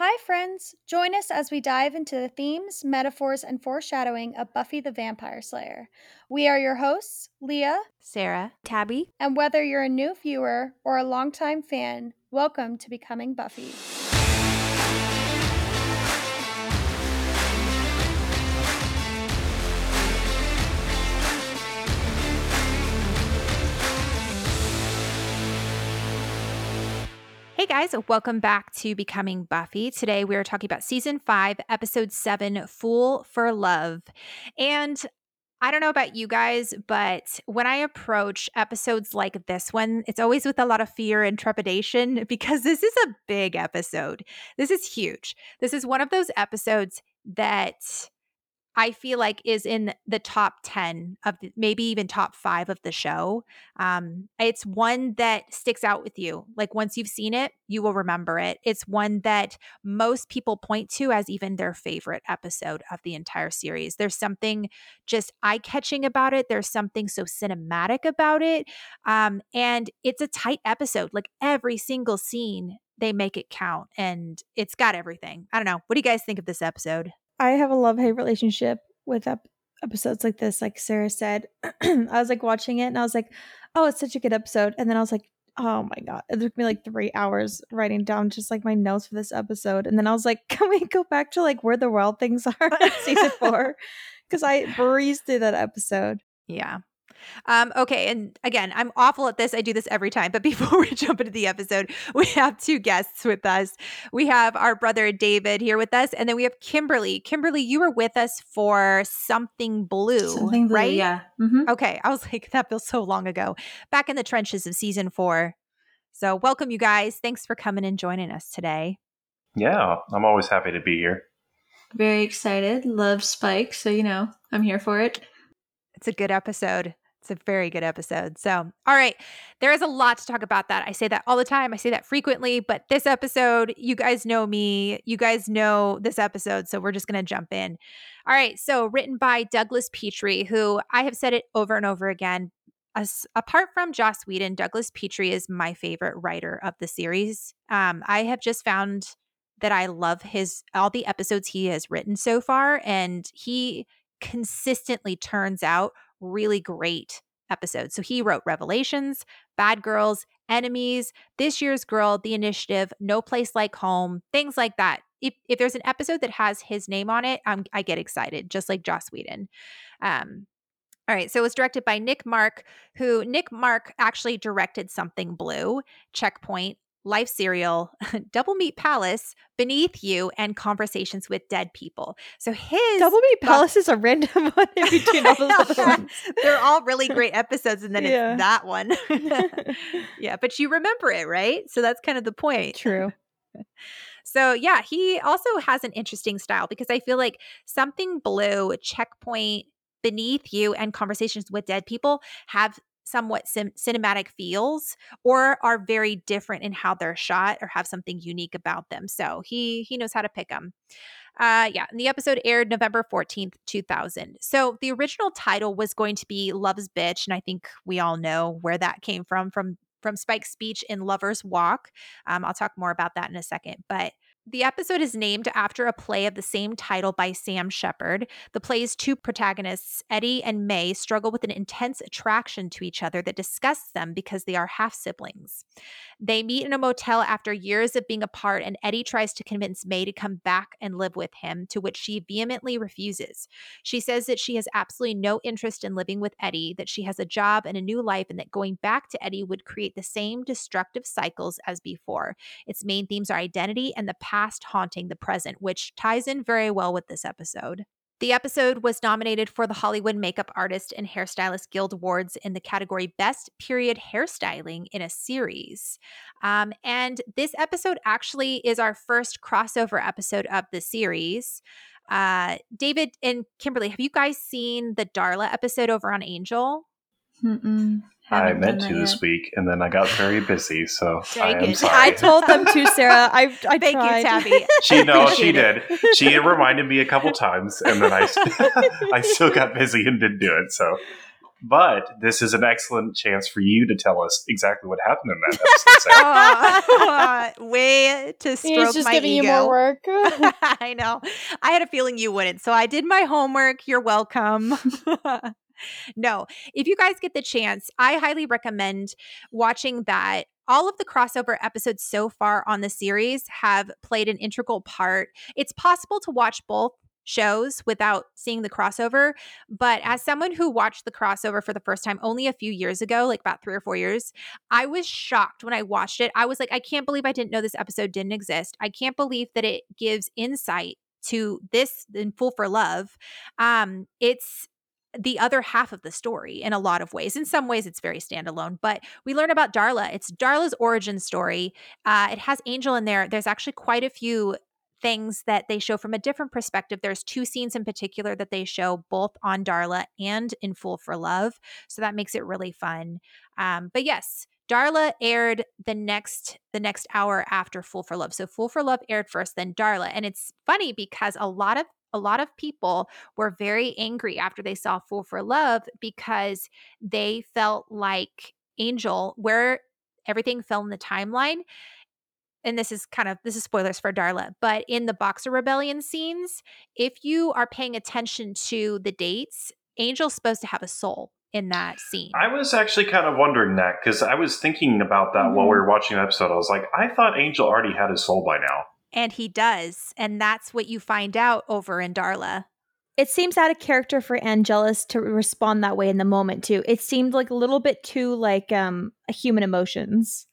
Hi, friends! Join us as we dive into the themes, metaphors, and foreshadowing of Buffy the Vampire Slayer. We are your hosts, Leah, Sarah, Tabby, and whether you're a new viewer or a longtime fan, welcome to Becoming Buffy. Guys, welcome back to Becoming Buffy. Today we are talking about season five, episode seven, Fool for Love. And I don't know about you guys, but when I approach episodes like this one, it's always with a lot of fear and trepidation because this is a big episode. This is huge. This is one of those episodes that I feel like is in the top 10 of the, maybe even top five of the show. Um, it's one that sticks out with you. Like once you've seen it, you will remember it. It's one that most people point to as even their favorite episode of the entire series. There's something just eye catching about it, there's something so cinematic about it. Um, and it's a tight episode. Like every single scene, they make it count and it's got everything. I don't know. What do you guys think of this episode? I have a love hate relationship with ep- episodes like this. Like Sarah said, I was like watching it and I was like, oh, it's such a good episode. And then I was like, oh my God. It took me like three hours writing down just like my notes for this episode. And then I was like, can we go back to like where the wild things are in season four? Because I breezed through that episode. Yeah. Um, okay, and again, I'm awful at this. I do this every time. But before we jump into the episode, we have two guests with us. We have our brother David here with us, and then we have Kimberly. Kimberly, you were with us for Something Blue, Something blue, right? yeah. Mm-hmm. Okay, I was like, that feels so long ago. Back in the trenches of season four. So, welcome, you guys. Thanks for coming and joining us today. Yeah, I'm always happy to be here. Very excited. Love Spike, so you know I'm here for it. It's a good episode. It's a very good episode. So, all right, there is a lot to talk about that. I say that all the time. I say that frequently, but this episode, you guys know me. You guys know this episode. So, we're just going to jump in. All right. So, written by Douglas Petrie, who I have said it over and over again. As, apart from Joss Whedon, Douglas Petrie is my favorite writer of the series. Um, I have just found that I love his all the episodes he has written so far, and he consistently turns out really great episodes. So he wrote Revelations, Bad Girls, Enemies, This Year's Girl, The Initiative, No Place Like Home, things like that. If, if there's an episode that has his name on it, I get excited, just like Joss Whedon. Um, all right, so it was directed by Nick Marck, who Nick Marck actually directed Something Blue, Checkpoint, Life Serial, Double Meat Palace, Beneath You, and Conversations with Dead People. So his Double Meat Palace is a random one in between all those other ones. They're all really great episodes, and then Yeah. it's that one. yeah, but you remember it, right? So that's kind of the point. True. So yeah, he also has an interesting style because I feel like something blue, checkpoint, beneath you, and conversations with dead people have somewhat sim- cinematic feels or are very different in how they're shot or have something unique about them. So he he knows how to pick them. Uh, yeah, and the episode aired November 14th, 2000. So the original title was going to be Love's Bitch, and I think we all know where that came from from from Spike's speech in Lover's Walk. Um, I'll talk more about that in a second, but the episode is named after a play of the same title by Sam Shepard. The play's two protagonists, Eddie and May, struggle with an intense attraction to each other that disgusts them because they are half siblings. They meet in a motel after years of being apart, and Eddie tries to convince May to come back and live with him, to which she vehemently refuses. She says that she has absolutely no interest in living with Eddie, that she has a job and a new life, and that going back to Eddie would create the same destructive cycles as before. Its main themes are identity and the past haunting the present, which ties in very well with this episode. The episode was nominated for the Hollywood Makeup Artist and Hairstylist Guild Awards in the category Best Period Hairstyling in a Series. Um, and this episode actually is our first crossover episode of the series. Uh, David and Kimberly, have you guys seen the Darla episode over on Angel? Mm-mm, I meant to this yet. week, and then I got very busy, so Very I am good. sorry. I told them to, Sarah. I, I Thank tried. you, Tabby. she no, she it. did. She reminded me a couple times, and then I I still got busy and didn't do it. So But this is an excellent chance for you to tell us exactly what happened in that episode. Sarah. Oh, way to He's stroke just my giving ego. you more work. I know. I had a feeling you wouldn't. So I did my homework. You're welcome. No, if you guys get the chance, I highly recommend watching that. All of the crossover episodes so far on the series have played an integral part. It's possible to watch both shows without seeing the crossover, but as someone who watched the crossover for the first time only a few years ago, like about 3 or 4 years, I was shocked when I watched it. I was like, I can't believe I didn't know this episode didn't exist. I can't believe that it gives insight to this in Fool for Love. Um, it's the other half of the story in a lot of ways. In some ways, it's very standalone, but we learn about Darla. It's Darla's origin story. Uh, it has Angel in there. There's actually quite a few things that they show from a different perspective. There's two scenes in particular that they show both on Darla and in Fool for Love. So that makes it really fun. Um, but yes, Darla aired the next the next hour after Fool for Love. So Fool for Love aired first, then Darla. And it's funny because a lot of a lot of people were very angry after they saw Fool for Love because they felt like Angel, where everything fell in the timeline. And this is kind of this is spoilers for Darla, but in the Boxer Rebellion scenes, if you are paying attention to the dates, Angel's supposed to have a soul in that scene. I was actually kind of wondering that because I was thinking about that while we mm-hmm. were watching the episode. I was like, I thought Angel already had his soul by now. And he does. And that's what you find out over in Darla. It seems out of character for Angelus to respond that way in the moment too. It seemed like a little bit too like um human emotions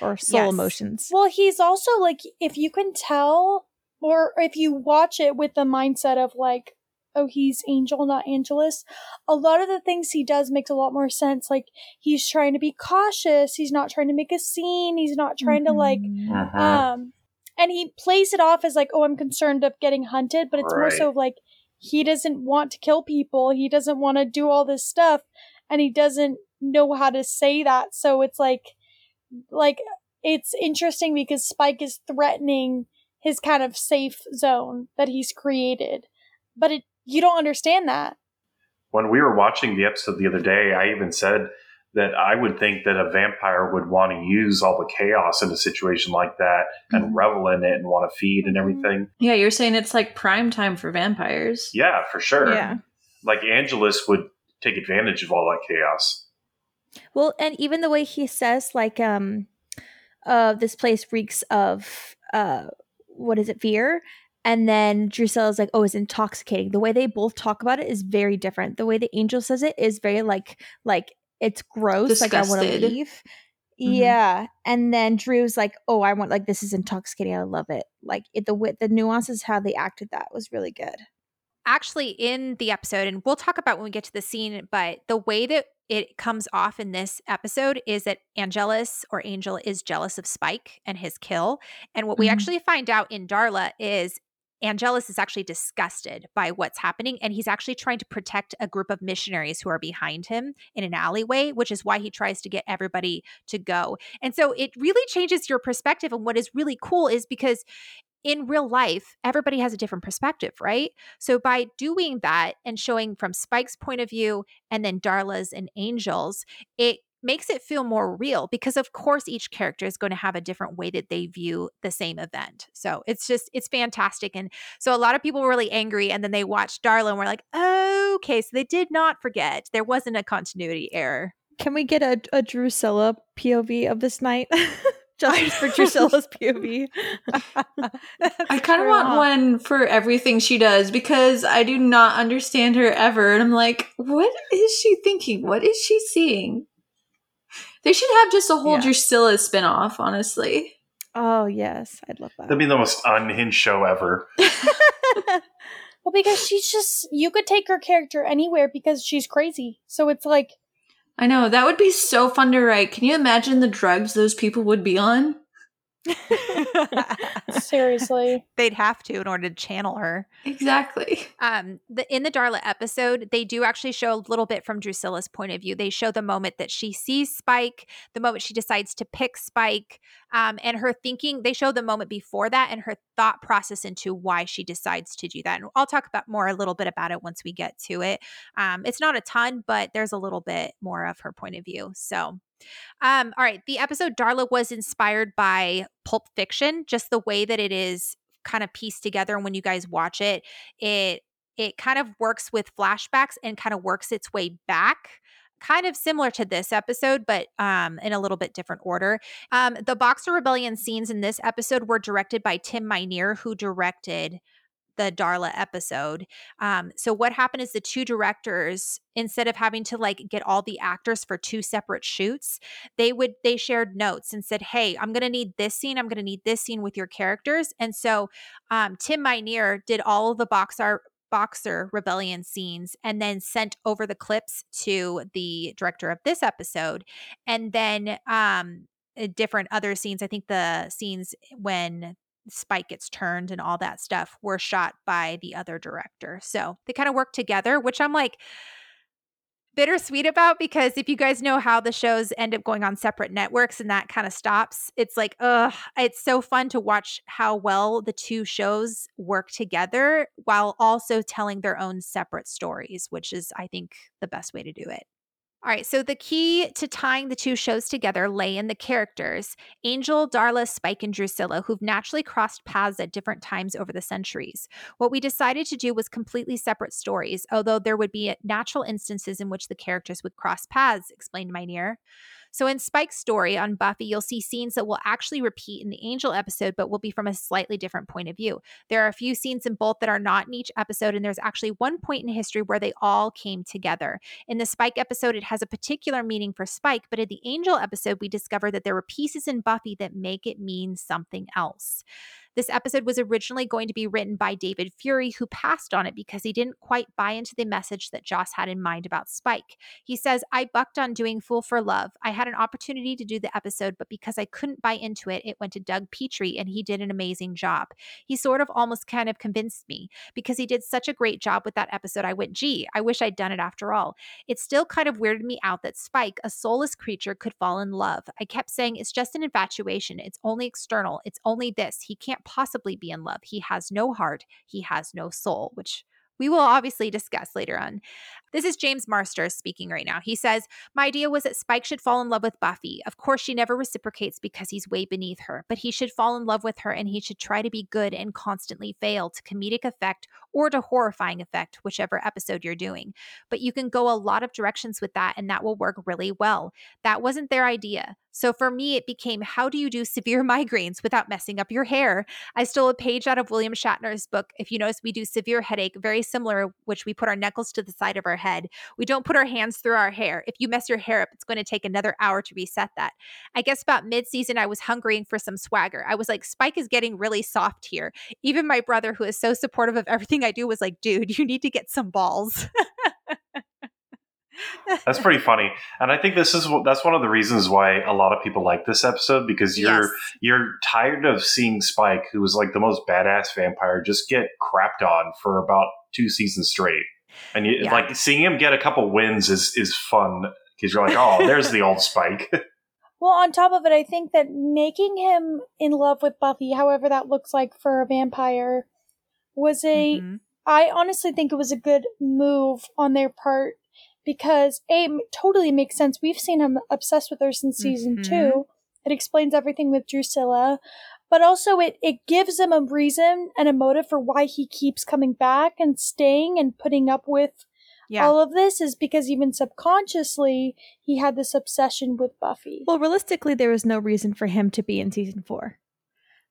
or soul Yes. emotions. well, he's also like, if you can tell, or if you watch it with the mindset of like, oh, he's Angel, not Angelus, a lot of the things he does makes a lot more sense. Like, he's trying to be cautious. He's not trying to make a scene. He's not trying to like, Mhm. Mhm. um, and he plays it off as like, oh, I'm concerned of getting hunted, but it's more so of like, he doesn't want to kill people. He doesn't want to do all this stuff, and he doesn't know how to say that. So it's like, like it's interesting because Spike is threatening his kind of safe zone that he's created, but it you don't understand that. When we were watching the episode the other day, I even said that I would think that a vampire would want to use all the chaos in a situation like that and revel in it and want to feed and everything. Yeah, you're saying it's like prime time for vampires. Yeah, for sure. Yeah. Like Angelus would take advantage of all that chaos. Well, and even the way he says, like, um, uh, this place reeks of, uh, what is it, fear? And then Drusilla is like, oh, it's intoxicating. The way they both talk about it is very different. The way the angel says it is very like, like it's gross. Like I want to Disgusted. leave. Mhm. Yeah, and then Dru's like, "Oh, I want like this is intoxicating. I love it. Like it, the wit, the nuances how they acted that was really good." actually in the episode, and we'll talk about when we get to the scene, but the way that it comes off in this episode is that Angelus or Angel is jealous of Spike and his kill. And what we Mhm. actually find out in Darla is Angelus is actually disgusted by what's happening, and he's actually trying to protect a group of missionaries who are behind him in an alleyway, which is why he tries to get everybody to go. And so it really changes your perspective. And what is really cool is because in real life, everybody has a different perspective, right? So by doing that and showing from Spike's point of view and then Darla's and Angel's, it makes it feel more real because of course each character is going to have a different way that they view the same event. So it's just it's fantastic and so a lot of people were really angry and then they watched Darla and were like, "Okay, so they did not forget. There wasn't a continuity error." Can we get a, a Drusilla POV of this night? Justice for Drusilla's POV. I kind of want one for everything she does because I do not understand her ever. And I'm like, what is she thinking? What is she seeing? They should have just a whole Yeah. Drusilla spinoff, honestly. Oh yes, I'd love that. That'd be the most unhinged show ever. Well, because she's just you could take her character anywhere because she's crazy. So it's like I know, that would be so fun to write. Can you imagine the drugs those people would be on? Seriously. They'd have to in order to channel her. Exactly. Um, the in the Darla episode, they do actually show a little bit from Drusilla's point of view. They show the moment that she sees Spike, the moment she decides to pick Spike, um, and her thinking. They show the moment before that and her thought process into why she decides to do that. And I'll talk about more a little bit about it once we get to it. Um, it's not a ton, but there's a little bit more of her point of view. So um, all right. The episode Darla was inspired by Pulp Fiction, just the way that it is kind of pieced together. And when you guys watch it, it it kind of works with flashbacks and kind of works its way back kind of similar to this episode, but um, in a little bit different order. Um, the Boxer Rebellion scenes in this episode were directed by Tim Minear, who directed the Darla episode. Um, so what happened is the two directors, instead of having to like get all the actors for two separate shoots, they would they shared notes and said, "Hey, I'm to need this scene. I'm to need this scene with your characters." And so um, Tim Minear did all of the boxer boxer rebellion scenes and then sent over the clips to the director of this episode and then um different other scenes i think the scenes when Spike gets turned and all that stuff were shot by the other director. So they kind of work together, which I'm like bittersweet about because if you guys know how the shows end up going on separate networks and that kind of stops, it's like, ugh, it's so fun to watch how well the two shows work together while also telling their own separate stories, which is, I think, the best way to do it. All right, so the key to tying the two shows together lay in the characters Angel, Darla, Spike, and Drusilla, who've naturally crossed paths at different times over the centuries. What we decided to do was completely separate stories, although there would be natural instances in which the characters would cross paths, explained Minear. So in Spike's story on Buffy, you'll see scenes that will actually repeat in the Angel episode, but will be from a slightly different point of view. There are a few scenes in both that are not in each episode, and there's actually one point in history where they all came together. In the Spike episode, it has a particular meaning for Spike, but in the Angel episode, we discover that there were pieces in Buffy that make it mean something else. This episode was originally going to be written by David Fury, who passed on it because he didn't quite buy into the message that Joss had in mind about Spike. He says, I bucked on doing Fool for Love. I had an opportunity to do the episode, but because I couldn't buy into it, it went to Doug Petrie, and he did an amazing job. He sort of almost kind of convinced me because he did such a great job with that episode. I went, gee, I wish I'd done it after all. It still kind of weirded me out that Spike, a soulless creature, could fall in love. I kept saying, it's just an infatuation. It's only external. It's only this. He can't possibly be in love. He has no heart, he has no soul, which we will obviously discuss later on. This is James Marsters speaking right now. He says, My idea was that Spike should fall in love with Buffy. Of course, she never reciprocates because he's way beneath her, but he should fall in love with her and he should try to be good and constantly fail to comedic effect or to horrifying effect, whichever episode you're doing. But you can go a lot of directions with that and that will work really well. That wasn't their idea. So for me, it became how do you do severe migraines without messing up your hair? I stole a page out of William Shatner's book. If you notice, we do severe headache, very similar, which we put our knuckles to the side of our head. We don't put our hands through our hair. If you mess your hair up, it's going to take another hour to reset that. I guess about mid season, I was hungering for some swagger. I was like, Spike is getting really soft here. Even my brother, who is so supportive of everything I do, was like, dude, you need to get some balls. that's pretty funny and i think this is that's one of the reasons why a lot of people like this episode because you're yes. you're tired of seeing spike who was like the most badass vampire just get crapped on for about two seasons straight and you, yeah. like seeing him get a couple wins is is fun because you're like, oh, there's the old Spike. well, on top of it, I think that making him in love with Buffy, however that looks like for a vampire, was a. Mm-hmm. I honestly think it was a good move on their part because a totally makes sense. We've seen him obsessed with her since season mm-hmm. two. It explains everything with Drusilla but also it, it gives him a reason and a motive for why he keeps coming back and staying and putting up with yeah. all of this is because even subconsciously he had this obsession with Buffy. Well, realistically, there was no reason for him to be in season four.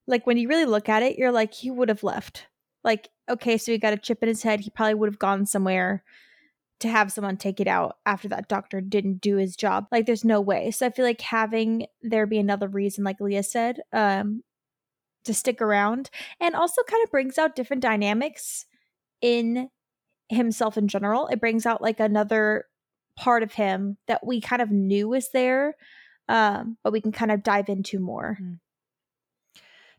Like when you really look at it, you're like, he would have left. Like, okay, so he got a chip in his head. He probably would have gone somewhere to have someone take it out after that doctor didn't do his job. Like, there's no way. So I feel like having there be another reason, like Leah said, um, to stick around and also kind of brings out different dynamics in himself in general. It brings out like another part of him that we kind of knew was there, um, but we can kind of dive into more. Mm-hmm.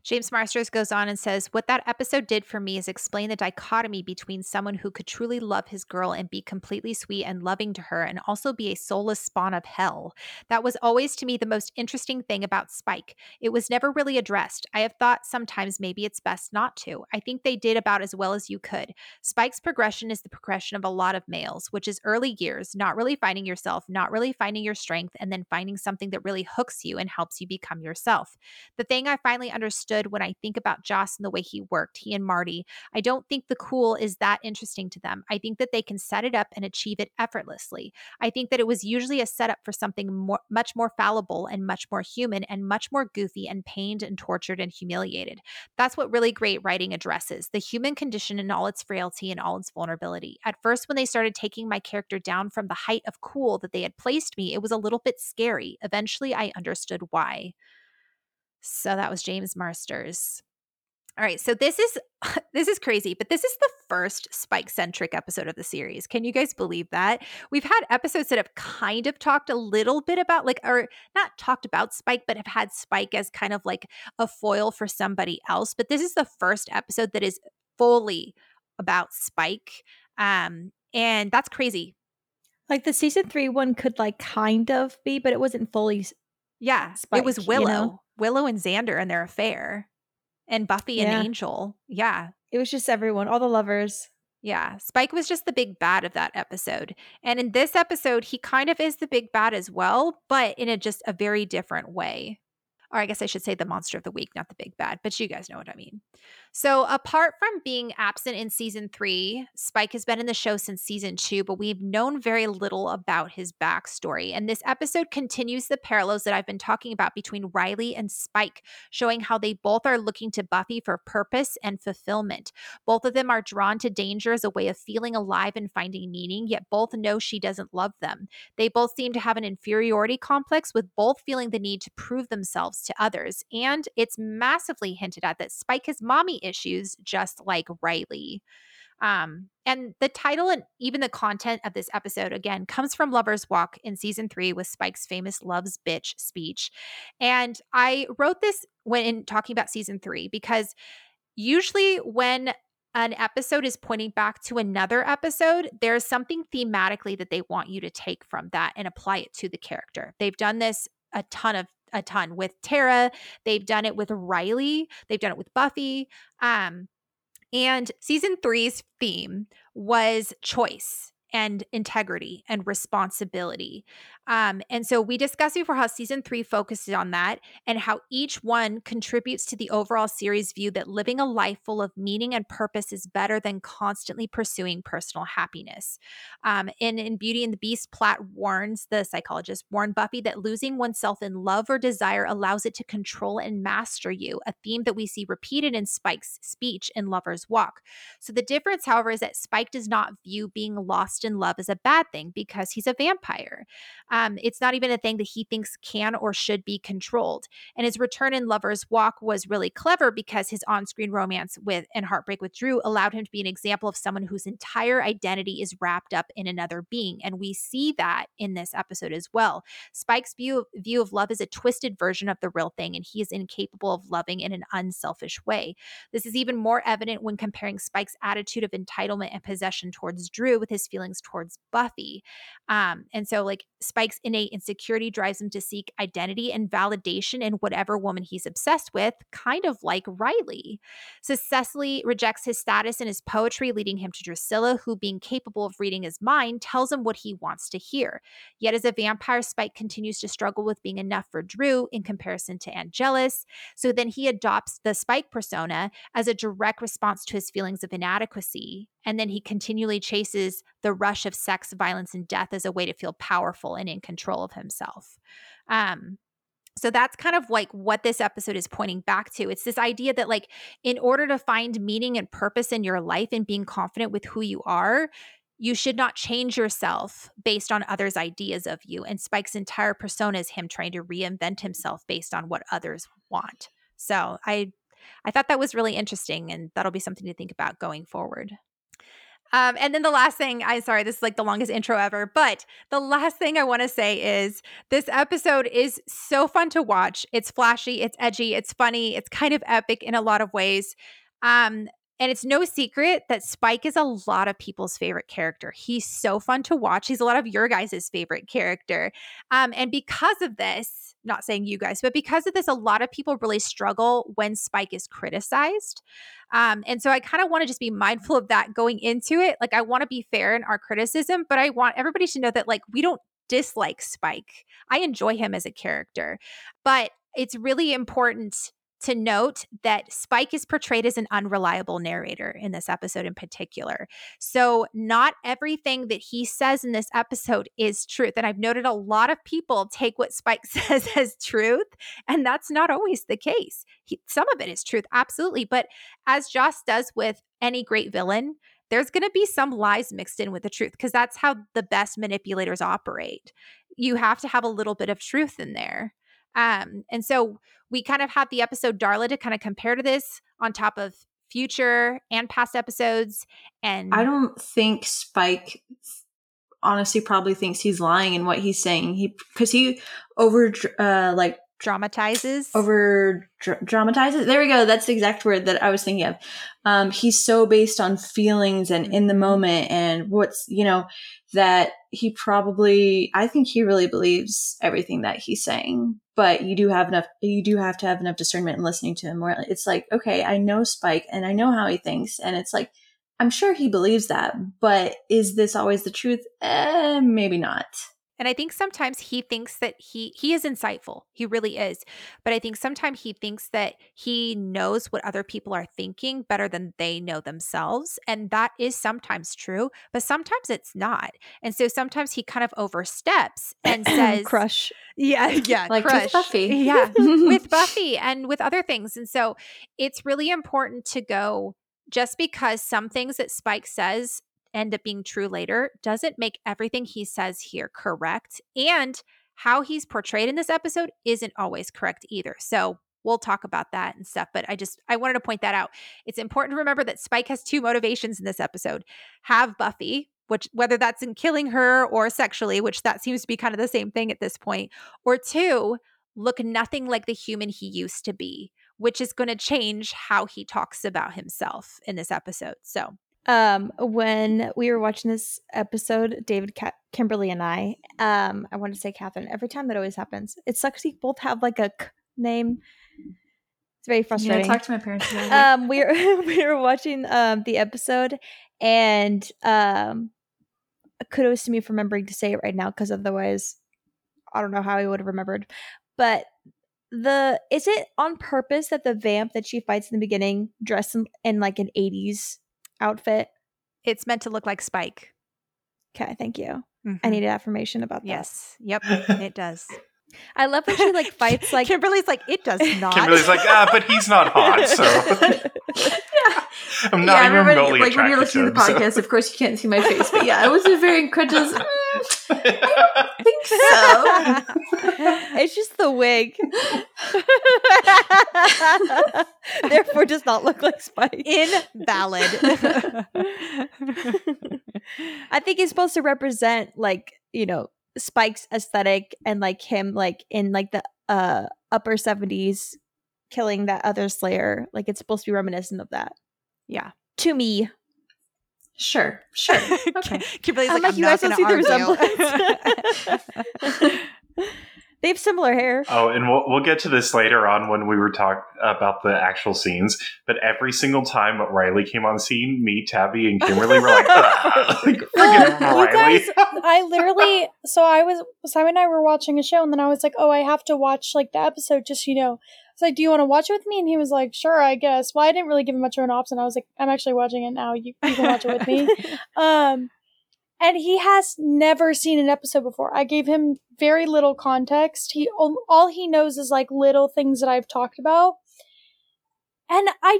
James Marsters goes on and says, What that episode did for me is explain the dichotomy between someone who could truly love his girl and be completely sweet and loving to her, and also be a soulless spawn of hell. That was always to me the most interesting thing about Spike. It was never really addressed. I have thought sometimes maybe it's best not to. I think they did about as well as you could. Spike's progression is the progression of a lot of males, which is early years, not really finding yourself, not really finding your strength, and then finding something that really hooks you and helps you become yourself. The thing I finally understood when I think about Joss and the way he worked, he and Marti, I don't think the cool is that interesting to them. I think that they can set it up and achieve it effortlessly. I think that it was usually a setup for something more, much more fallible and much more human and much more goofy and pained and tortured and humiliated. That's what really great writing addresses the human condition in all its frailty and all its vulnerability. At first, when they started taking my character down from the height of cool that they had placed me, it was a little bit scary. Eventually, I understood why. So that was James Marsters. All right, so this is this is crazy, but this is the first Spike centric episode of the series. Can you guys believe that? We've had episodes that have kind of talked a little bit about like or not talked about Spike, but have had Spike as kind of like a foil for somebody else, but this is the first episode that is fully about Spike. Um and that's crazy. Like the season 3 one could like kind of be, but it wasn't fully Yeah, Spike, it was Willow. you know? Willow and Xander and their affair. And Buffy Yeah. and Angel. Yeah. It was just everyone, all the lovers. Yeah. Spike was just the big bad of that episode. And in this episode, he kind of is the big bad as well, but in a just a very different way. Or I guess I should say the monster of the week, not the big bad, but you guys know what I mean. So, apart from being absent in season three, Spike has been in the show since season two, but we've known very little about his backstory. And this episode continues the parallels that I've been talking about between Riley and Spike, showing how they both are looking to Buffy for purpose and fulfillment. Both of them are drawn to danger as a way of feeling alive and finding meaning, yet both know she doesn't love them. They both seem to have an inferiority complex, with both feeling the need to prove themselves to others. And it's massively hinted at that Spike has mommy issues, just like Riley. Um, and the title and even the content of this episode, again, comes from Lover's Walk in season three with Spike's famous Love's Bitch speech. And I wrote this when in talking about season three because usually when an episode is pointing back to another episode, there's something thematically that they want you to take from that and apply it to the character. They've done this a ton of a ton with Tara. They've done it with Riley. They've done it with Buffy. Um, and season three's theme was choice and integrity and responsibility. Um, and so we discussed before how season three focuses on that and how each one contributes to the overall series view that living a life full of meaning and purpose is better than constantly pursuing personal happiness. Um, in Beauty and the Beast, Platt warns the psychologist, warned Buffy that losing oneself in love or desire allows it to control and master you, a theme that we see repeated in Spike's speech in Lover's Walk. So the difference, however, is that Spike does not view being lost in love is a bad thing because he's a vampire. Um, it's not even a thing that he thinks can or should be controlled. And his return in Lover's Walk was really clever because his on-screen romance with and heartbreak with Dru allowed him to be an example of someone whose entire identity is wrapped up in another being. And we see that in this episode as well. Spike's view view of love is a twisted version of the real thing, and he is incapable of loving in an unselfish way. This is even more evident when comparing Spike's attitude of entitlement and possession towards Dru with his feelings towards Buffy. Um, and so, like, Spike's innate insecurity drives him to seek identity and validation in whatever woman he's obsessed with, kind of like Riley. So, Cecily rejects his status and his poetry, leading him to Drusilla, who, being capable of reading his mind, tells him what he wants to hear. Yet, as a vampire, Spike continues to struggle with being enough for Dru in comparison to Angelus. So, then he adopts the Spike persona as a direct response to his feelings of inadequacy. And then he continually chases the rush of sex, violence, and death as a way to feel powerful and in control of himself. Um, so that's kind of like what this episode is pointing back to. It's this idea that, like, in order to find meaning and purpose in your life and being confident with who you are, you should not change yourself based on others' ideas of you. And Spike's entire persona is him trying to reinvent himself based on what others want. So I I thought that was really interesting and that'll be something to think about going forward. Um, and then the last thing, I'm sorry, this is like the longest intro ever, but the last thing I want to say is this episode is so fun to watch. It's flashy, it's edgy, it's funny, it's kind of epic in a lot of ways. Um, and it's no secret that Spike is a lot of people's favorite character. He's so fun to watch. He's a lot of your guys' favorite character. Um, and because of this, not saying you guys, but because of this, a lot of people really struggle when Spike is criticized. Um, and so I kind of want to just be mindful of that going into it. Like, I want to be fair in our criticism, but I want everybody to know that, like, we don't dislike Spike. I enjoy him as a character, but it's really important to note that Spike is portrayed as an unreliable narrator in this episode in particular. So, not everything that he says in this episode is truth. And I've noted a lot of people take what Spike says as truth, and that's not always the case. He, some of it is truth, absolutely. But as Joss does with any great villain, there's going to be some lies mixed in with the truth because that's how the best manipulators operate. You have to have a little bit of truth in there. Um, and so we kind of have the episode Darla to kind of compare to this on top of future and past episodes. And I don't think Spike honestly probably thinks he's lying in what he's saying. He because he over uh like dramatizes. Over dr- dramatizes? There we go. That's the exact word that i was thinking of. Um he's so based on feelings and in the mm-hmm. moment and what's you know that he probably i think he really believes everything that he's saying but you do have enough you do have to have enough discernment in listening to him where it's like okay i know spike and i know how he thinks and it's like i'm sure he believes that but is this always the truth? Eh, maybe not and I think sometimes he thinks that he he is insightful. He really is. But I think sometimes he thinks that he knows what other people are thinking better than they know themselves, and that is sometimes true, but sometimes it's not. And so sometimes he kind of oversteps and says crush. Yeah, yeah, like crush. with Buffy. Yeah, with Buffy and with other things. And so it's really important to go just because some things that Spike says end up being true later doesn't make everything he says here correct. And how he's portrayed in this episode isn't always correct either. So we'll talk about that and stuff. But I just I wanted to point that out. It's important to remember that Spike has two motivations in this episode. Have Buffy, which whether that's in killing her or sexually, which that seems to be kind of the same thing at this point, or two, look nothing like the human he used to be, which is going to change how he talks about himself in this episode. So um when we were watching this episode david Ka- kimberly and i um i want to say catherine every time that always happens it sucks we both have like a K name. It's very frustrating. yeah, talk to my parents um we were we were watching um the episode and um kudos to me for remembering to say it right now because otherwise i don't know how i would have remembered. But the is it on purpose that the vamp that she fights in the beginning dressed in, in like an 80s outfit? It's meant to look like Spike. Okay, thank you. Mm-hmm. I needed affirmation about that. Yes. Yep, it does. I love when she like fights like Kimberly's like it does not. Kimberly's like ah, but he's not hot, so yeah. I'm not yeah, even remotely like when you're listening to the podcast. So. Of course, you can't see my face, but yeah, I was a very incredulous. Mm, I don't think so. it's just the wig. Therefore, does not look like Spike. Invalid. I think he's supposed to represent like you know Spike's aesthetic and like him like in like the uh upper 70s killing that other slayer like it's supposed to be reminiscent of that yeah to me sure sure okay kimberly's like, like you guys don't see the resemblance They have similar hair. Oh, and we'll we'll get to this later on when we were talking about the actual scenes. But every single time Riley came on scene, me, Tabby, and Kimberly were like, like well, you guys, I literally. So I was Simon and I were watching a show, and then I was like, "Oh, I have to watch like the episode just you know." Like, "Do you want to watch it with me?" And he was like, "Sure, I guess." Well, I didn't really give him much of an option. I was like, "I'm actually watching it now. You, you can watch it with me." um, and he has never seen an episode before. I gave him very little context. He all he knows is like little things that I've talked about. And I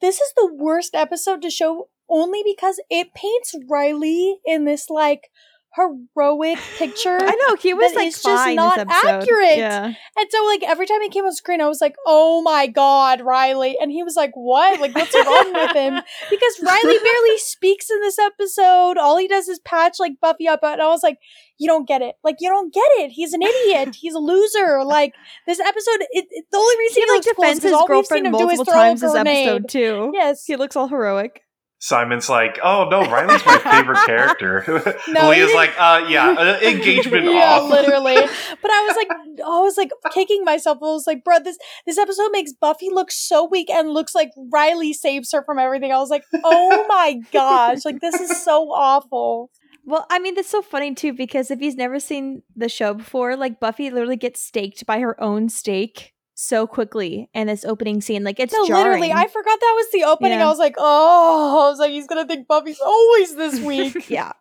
this is the worst episode to show only because it paints Riley in this like heroic picture. I know he was like just not accurate. Yeah. And so, like, every time he came on screen, I was like, oh my God, Riley. And he was like, what? Like, what's wrong with him? Because Riley barely speaks in this episode. All he does is patch, like, Buffy up. And I was like, you don't get it. Like, you don't get it. He's an idiot. He's a loser. Like, this episode, it, it- the only reason He he, like defends cool is defends 'cause his girlfriend seen him do multiple times this episode too. Yes. He looks all heroic. Simon's like, oh no, Riley's my favorite character. No, Leah's he- like, uh, yeah, uh, engagement yeah, off. literally. But I was like, I was like kicking myself. I was like, bro, this this episode makes Buffy look so weak and looks like Riley saves her from everything. I was like, oh my gosh, like this is so awful. Well, I mean, that's so funny too because if he's never seen the show before, like Buffy literally gets staked by her own stake so quickly in this opening scene. Like it's No, jarring. literally, I forgot that was the opening. Yeah. I was like, oh, I was like, he's gonna think Buffy's always this weak. yeah.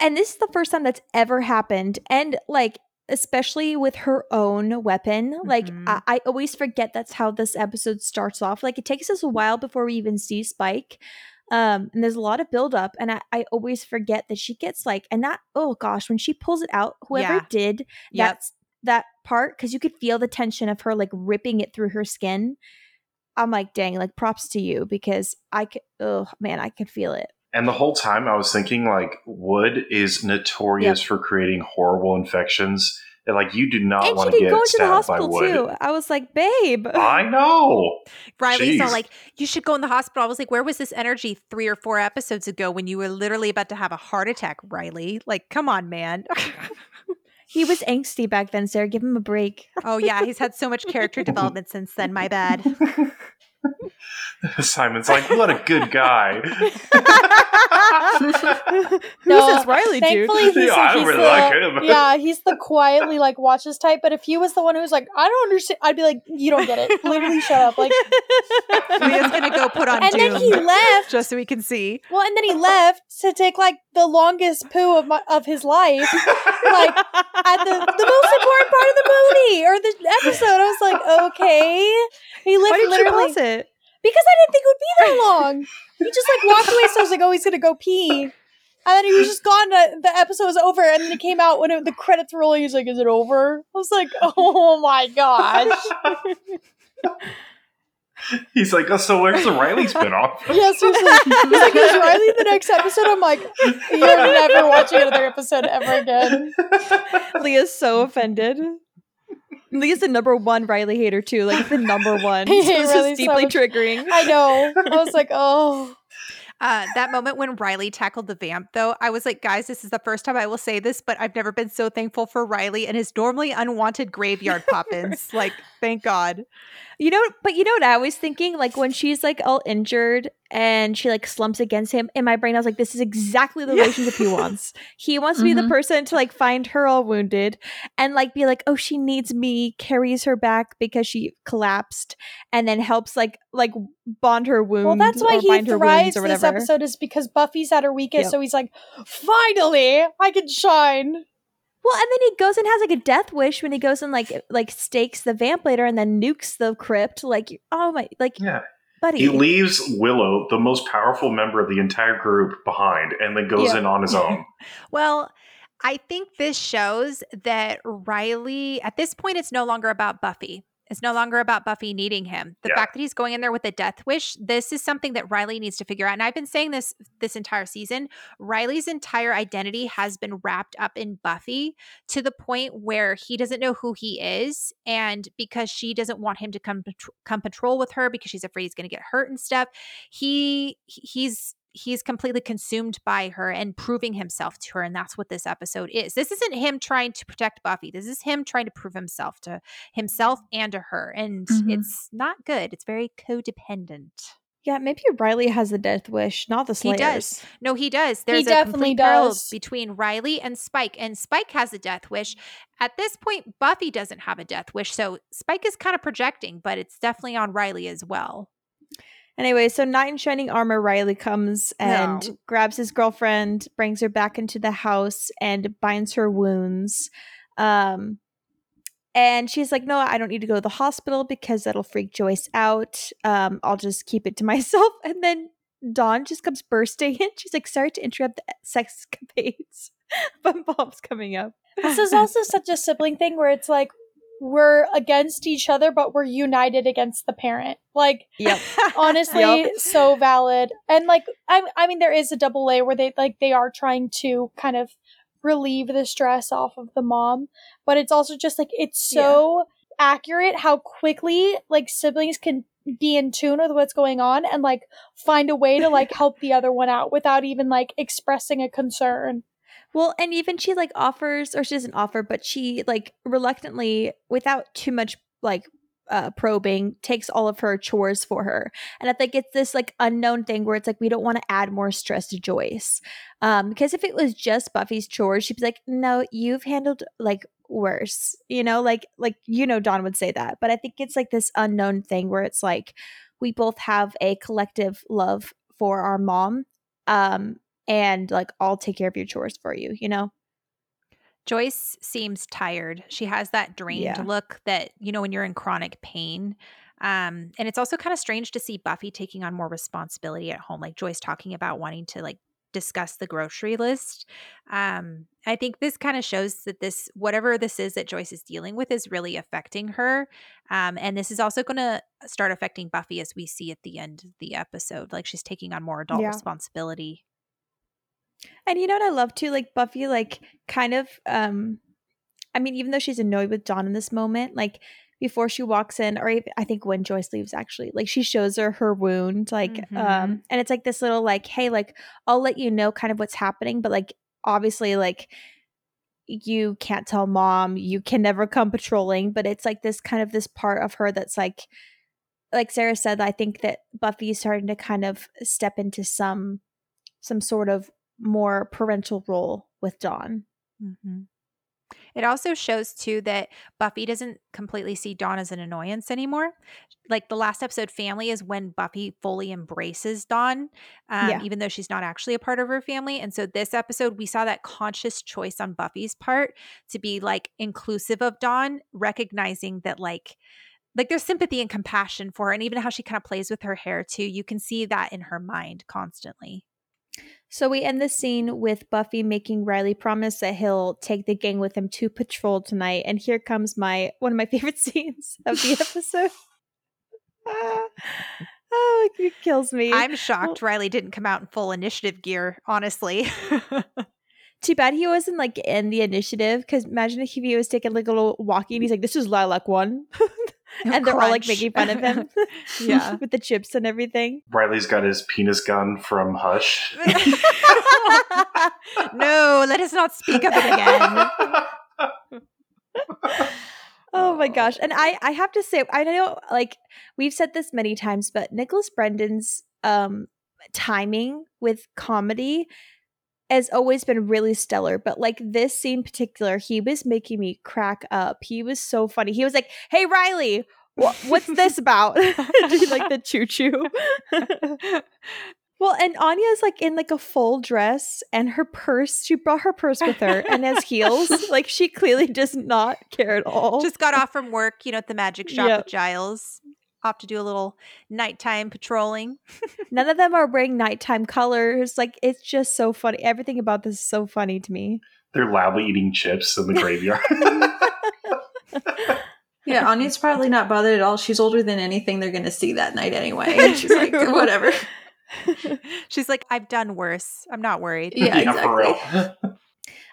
And this is the first time that's ever happened. And like, especially with her own weapon, like, Mhm. I, I always forget that's how this episode starts off. Like, it takes us a while before we even see Spike. Um, and there's a lot of buildup, and I, I always forget that she gets like, and that oh gosh, when she pulls it out, whoever Yeah. did Yep. That's that part, because you could feel the tension of her like ripping it through her skin. I'm like, dang, like props to you because I could, oh man, I could feel it. And the whole time I was thinking, like, wood is notorious for creating horrible infections. And, like, you do not want to get go into the stabbed by hospital wood. too. I was like, babe. I know. Riley's all like, you should go in the hospital. I was like, where was this energy three or four episodes ago when you were literally about to have a heart attack, Riley? Like, come on, man. he was angsty back then, Sarah. Give him a break. oh, yeah. He's had so much character development since then. My bad. Simon's like, what a good guy. No, Who's this Riley dude? Thankfully, he's, Yeah, I he's really the, like him. Yeah, he's the quietly like watches type. But if he was the one who's like, I don't understand, I'd be like, you don't get it. Literally, shut up. Like, Leah's going to go put on and Doom then he left. just so we can see. Well, and then he left to take like the longest poo of my, of his life, like at the the most important part of the movie or the episode. I was like, okay, he lived Why did you literally pause it? Because I didn't think it would be that long. He just like walked away, so I was like, oh, he's gonna go pee. And then he was just gone. The, the episode was over, and then he came out when it, the credits were rolling. He's like, "Is it over?" I was like, "Oh my gosh!" He's like, oh, so where's the Riley spinoff? yeah, seriously. He's like, "Is Riley the next episode?" I'm like, "You're never watching another episode ever again." Leah's so offended. Leah's the number one Riley hater too. Like the number one. I So this Riley is so deeply much. triggering. I know. I was like, "Oh." Uh, that moment when Riley tackled the vamp, though, I was like, guys, this is the first time I will say this, but I've never been so thankful for Riley and his normally unwanted graveyard pop ins. like, thank God. You know, but you know what I was thinking? Like when she's like all injured and she like slumps against him, in my brain, I was like, this is exactly the relationship he wants. He wants to be the Mhm. person to like find her all wounded and like be like, oh, she needs me, carries her back because she collapsed, and then helps like like bond her wound. Well, that's why he thrives this episode is because Buffy's at her weakest. Yep. So he's like, "Finally, I can shine." Well, and then he goes and has like a death wish when he goes and like like stakes the vamp later and then nukes the crypt. Like, oh my, like yeah. buddy. He leaves Willow, the most powerful member of the entire group, behind and then goes Yeah. in on his own. Well, I think this shows that Riley, at this point, it's no longer about Buffy. It's no longer about Buffy needing him. The Yeah. fact that he's going in there with a death wish, this is something that Riley needs to figure out. And I've been saying this this entire season. Riley's entire identity has been wrapped up in Buffy to the point where he doesn't know who he is, and because she doesn't want him to come come patrol with her because she's afraid he's going to get hurt and stuff, he he's he's completely consumed by her and proving himself to her and that's what this episode is. This isn't him trying to protect buffy. This is him trying to prove himself to himself and to her and Mhm. it's not good. It's very codependent. Yeah, maybe Riley has the death wish, not the He Slayers. does. no he does. There's a definitely complete parallel between riley and spike and spike has a death wish. At this point buffy doesn't have a death wish so spike is kind of projecting but it's definitely on riley as well Anyway, so knight in shining armor Riley comes and No. grabs his girlfriend, brings her back into the house, and binds her wounds. Um, and she's like, "No, I don't need to go to the hospital because that'll freak Joyce out. Um, I'll just keep it to myself." And then Dawn just comes bursting in. She's like, "Sorry to interrupt the sex escapades." SpongeBob's coming up. This is also such a sibling thing where it's like we're against each other, but we're united against the parent. Like, Yep. honestly, Yep. so valid. And like, I, I mean, there is a double layer where they like they are trying to kind of relieve the stress off of the mom, but it's also just like it's so accurate how quickly like siblings can be in tune with what's going on and like find a way to like help the other one out without even like expressing a concern. Well, and even she like offers, or she doesn't offer, but she like reluctantly, without too much like uh, probing, takes all of her chores for her. And I think it's this like unknown thing where it's like we don't want to add more stress to Joyce, um, because if it was just Buffy's chores, she'd be like, "No, you've handled like worse," you know, like like you know, Dawn would say that. But I think it's like this unknown thing where it's like we both have a collective love for our mom, um, and like I'll take care of your chores for you, you know? Joyce seems tired. She has that drained Yeah. look that, you know, when you're in chronic pain. Um, and it's also kind of strange to see Buffy taking on more responsibility at home, like Joyce talking about wanting to like discuss the grocery list. Um, I think this kind of shows that this, whatever this is that Joyce is dealing with, is really affecting her. Um, and this is also going to start affecting Buffy as we see at the end of the episode. Like she's taking on more adult Yeah. responsibility. And you know what I love too? Like Buffy, like kind of um I mean, even though she's annoyed with Dawn in this moment, like before she walks in, or even, I think when Joyce leaves actually, like she shows her her wound, like Mhm. um and it's like this little like, hey, like I'll let you know kind of what's happening, but like obviously like you can't tell mom, you can never come patrolling, but it's like this kind of this part of her that's like like Sarah said, I think that Buffy's starting to kind of step into some some sort of more parental role with Dawn. hmm It also shows too that Buffy doesn't completely see Dawn as an annoyance anymore. Like the last episode, Family is when Buffy fully embraces Dawn, um, Yeah. even though she's not actually a part of her family. And so this episode, we saw that conscious choice on Buffy's part to be like inclusive of Dawn, recognizing that like like there's sympathy and compassion for her, and even how she kind of plays with her hair too. You can see that in her mind constantly. So we end the scene with Buffy making Riley promise that he'll take the gang with him to patrol tonight. And here comes my one of my favorite scenes of the episode. Ah, oh, it kills me. I'm shocked Riley didn't come out in full initiative gear, honestly. Too bad he wasn't like in the initiative because imagine if he was taking like a little walkie and he's like, "This is Lilac One," and they're all like making fun of him. Yeah. with the chips and everything. Riley's got his penis gun from Hush. no, let us not speak of it again. Oh my gosh. And I I have to say I know like we've said this many times but Nicholas Brendon's um timing with comedy has always been really stellar but like this scene in particular he was making me crack up. He was so funny. He was like, "Hey Riley, wha- what's this about?" Like the choo choo. Well, and Anya's like in like a full dress and her purse. She brought her purse with her and has heels. Like she clearly does not care at all. Just got off from work, you know, at the magic shop Yep. with Giles. Off to do a little nighttime patrolling. None of them are wearing nighttime colors. Like it's just so funny. Everything about this is so funny to me. They're loudly eating chips in the graveyard. Yeah, Anya's probably not bothered at all. She's older than anything they're going to see that night anyway. And she's like, True. whatever. She's like, I've done worse. I'm not worried. Yeah, for real.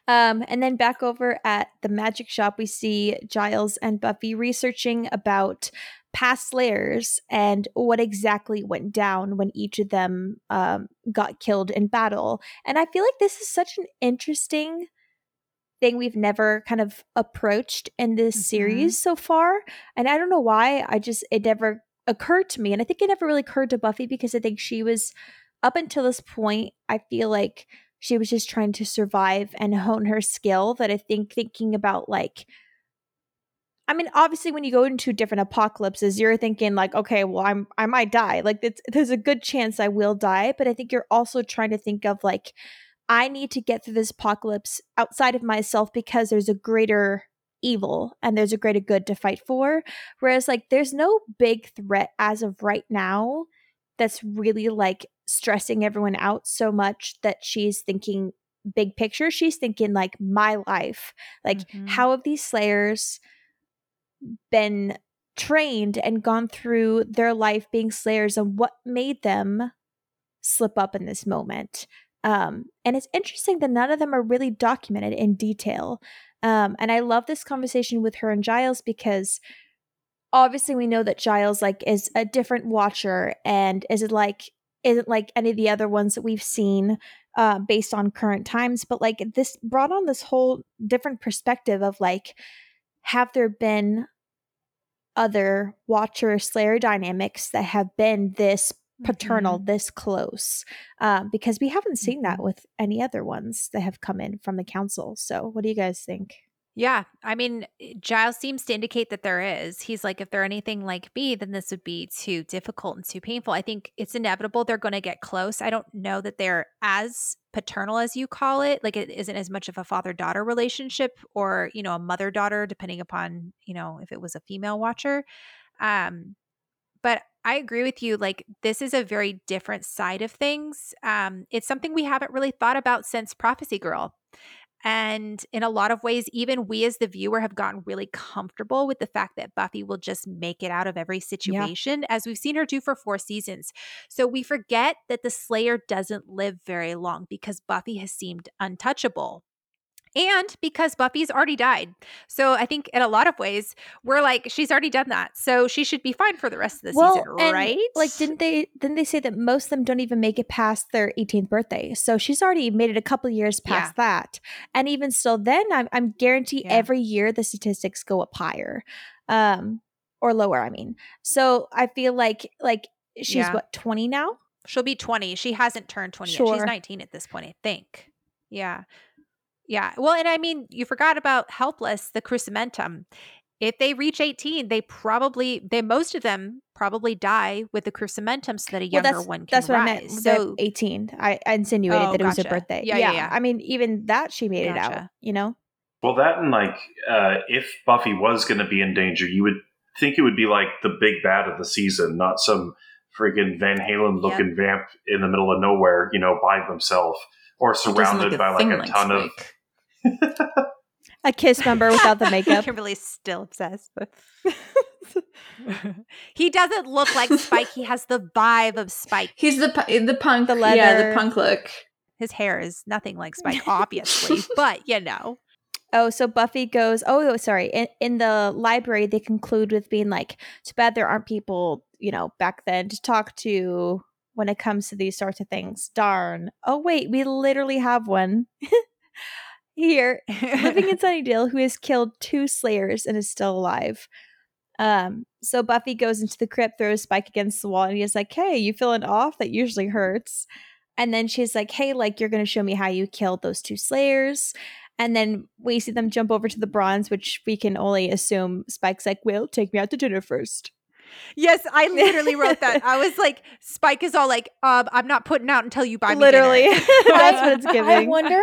Um, and then back over at the magic shop, we see Giles and Buffy researching about past slayers and what exactly went down when each of them um, got killed in battle. And I feel like this is such an interesting thing we've never kind of approached in this Mhm. series so far. And I don't know why. I just, it never occurred to me. And I think it never really occurred to Buffy because I think she was, up until this point, I feel like she was just trying to survive and hone her skill. That I think thinking about like, I mean, obviously, when you go into different apocalypses, you're thinking like, okay, well, I'm I might die. Like, it's, there's a good chance I will die, but I think you're also trying to think of like, I need to get through this apocalypse outside of myself because there's a greater evil and there's a greater good to fight for. Whereas, like, there's no big threat as of right now that's really like stressing everyone out so much that she's thinking big picture. She's thinking like my life. Like Mhm. how have these slayers been trained and gone through their life being slayers and what made them slip up in this moment. Um, and it's interesting that none of them are really documented in detail. Um, and I love this conversation with her and Giles because obviously we know that Giles like is a different watcher and is it like isn't like any of the other ones that we've seen uh, based on current times. But like this brought on this whole different perspective of like, have there been other watcher slayer dynamics that have been this paternal, Mhm. this close? Um, because we haven't seen that Mhm. with any other ones that have come in from the council. So, what do you guys think? Yeah, I mean, Giles seems to indicate that there is. He's like, if they're anything like me, then this would be too difficult and too painful. I think it's inevitable they're going to get close. I don't know that they're as paternal as you call it. Like, it isn't as much of a father daughter relationship or, you know, a mother daughter, depending upon, you know, if it was a female watcher. Um, but I agree with you. Like, this is a very different side of things. Um, it's something we haven't really thought about since Prophecy Girl. And in a lot of ways, even we as the viewer have gotten really comfortable with the fact that Buffy will just make it out of every situation, as we've seen her do for four seasons. So we forget that the Slayer doesn't live very long because Buffy has seemed untouchable. And because Buffy's already died. So I think in a lot of ways, we're like, she's already done that. So she should be fine for the rest of the season, right? Like, didn't they? Didn't they say that most of them don't even make it past their 18th birthday? So she's already made it a couple years past that, and even still, then I'm I'm guarantee Yeah. every year the statistics go up higher, um, or lower. I mean, so I feel like like she's Yeah. what 20 now. She'll be 20. She hasn't turned 20 yet. She's 19 at this point, I think. Yeah. Yeah. Well, and I mean, you forgot about Helpless, the Cruciamentum. If they reach 18, they probably, they most of them probably die with the Cruciamentum so that a Well, younger that's one can that's what rise. I meant. So, So 18. I, I insinuated Oh, that it was her birthday. Yeah, yeah, yeah. I mean, even that she made it out. You know. Well, that and like, uh, if Buffy was going to be in danger, you would think it would be like the big bad of the season, not some freaking Van Halen looking vamp in the middle of nowhere, you know, by themselves or surrounded by like a ton of. Spike. A kiss member without the makeup. Kimberly's still obsessed. He doesn't look like Spike. He has the vibe of Spike. He's the the punk, The leather, yeah, the punk look. His hair is nothing like Spike, obviously, but you know. Oh, so Buffy goes, oh, oh, sorry. In, in the library, they conclude with being like, too bad there aren't people, you know, back then to talk to when it comes to these sorts of things. Darn. Oh, wait, we literally have one here living in Sunnydale who has killed two slayers and is still alive. Um, so Buffy goes into the crypt, throws Spike against the wall, and he's like, Hey, you feeling off? That usually hurts. And then she's like, Hey, like, you're gonna show me how you killed those two slayers. And then we see them jump over to the bronze, which we can only assume Spike's like, Well, take me out to dinner first. Yes, I literally wrote that. I was like, Spike is all like, um, I'm not putting out until you buy me Literally. That's what it's giving. I wonder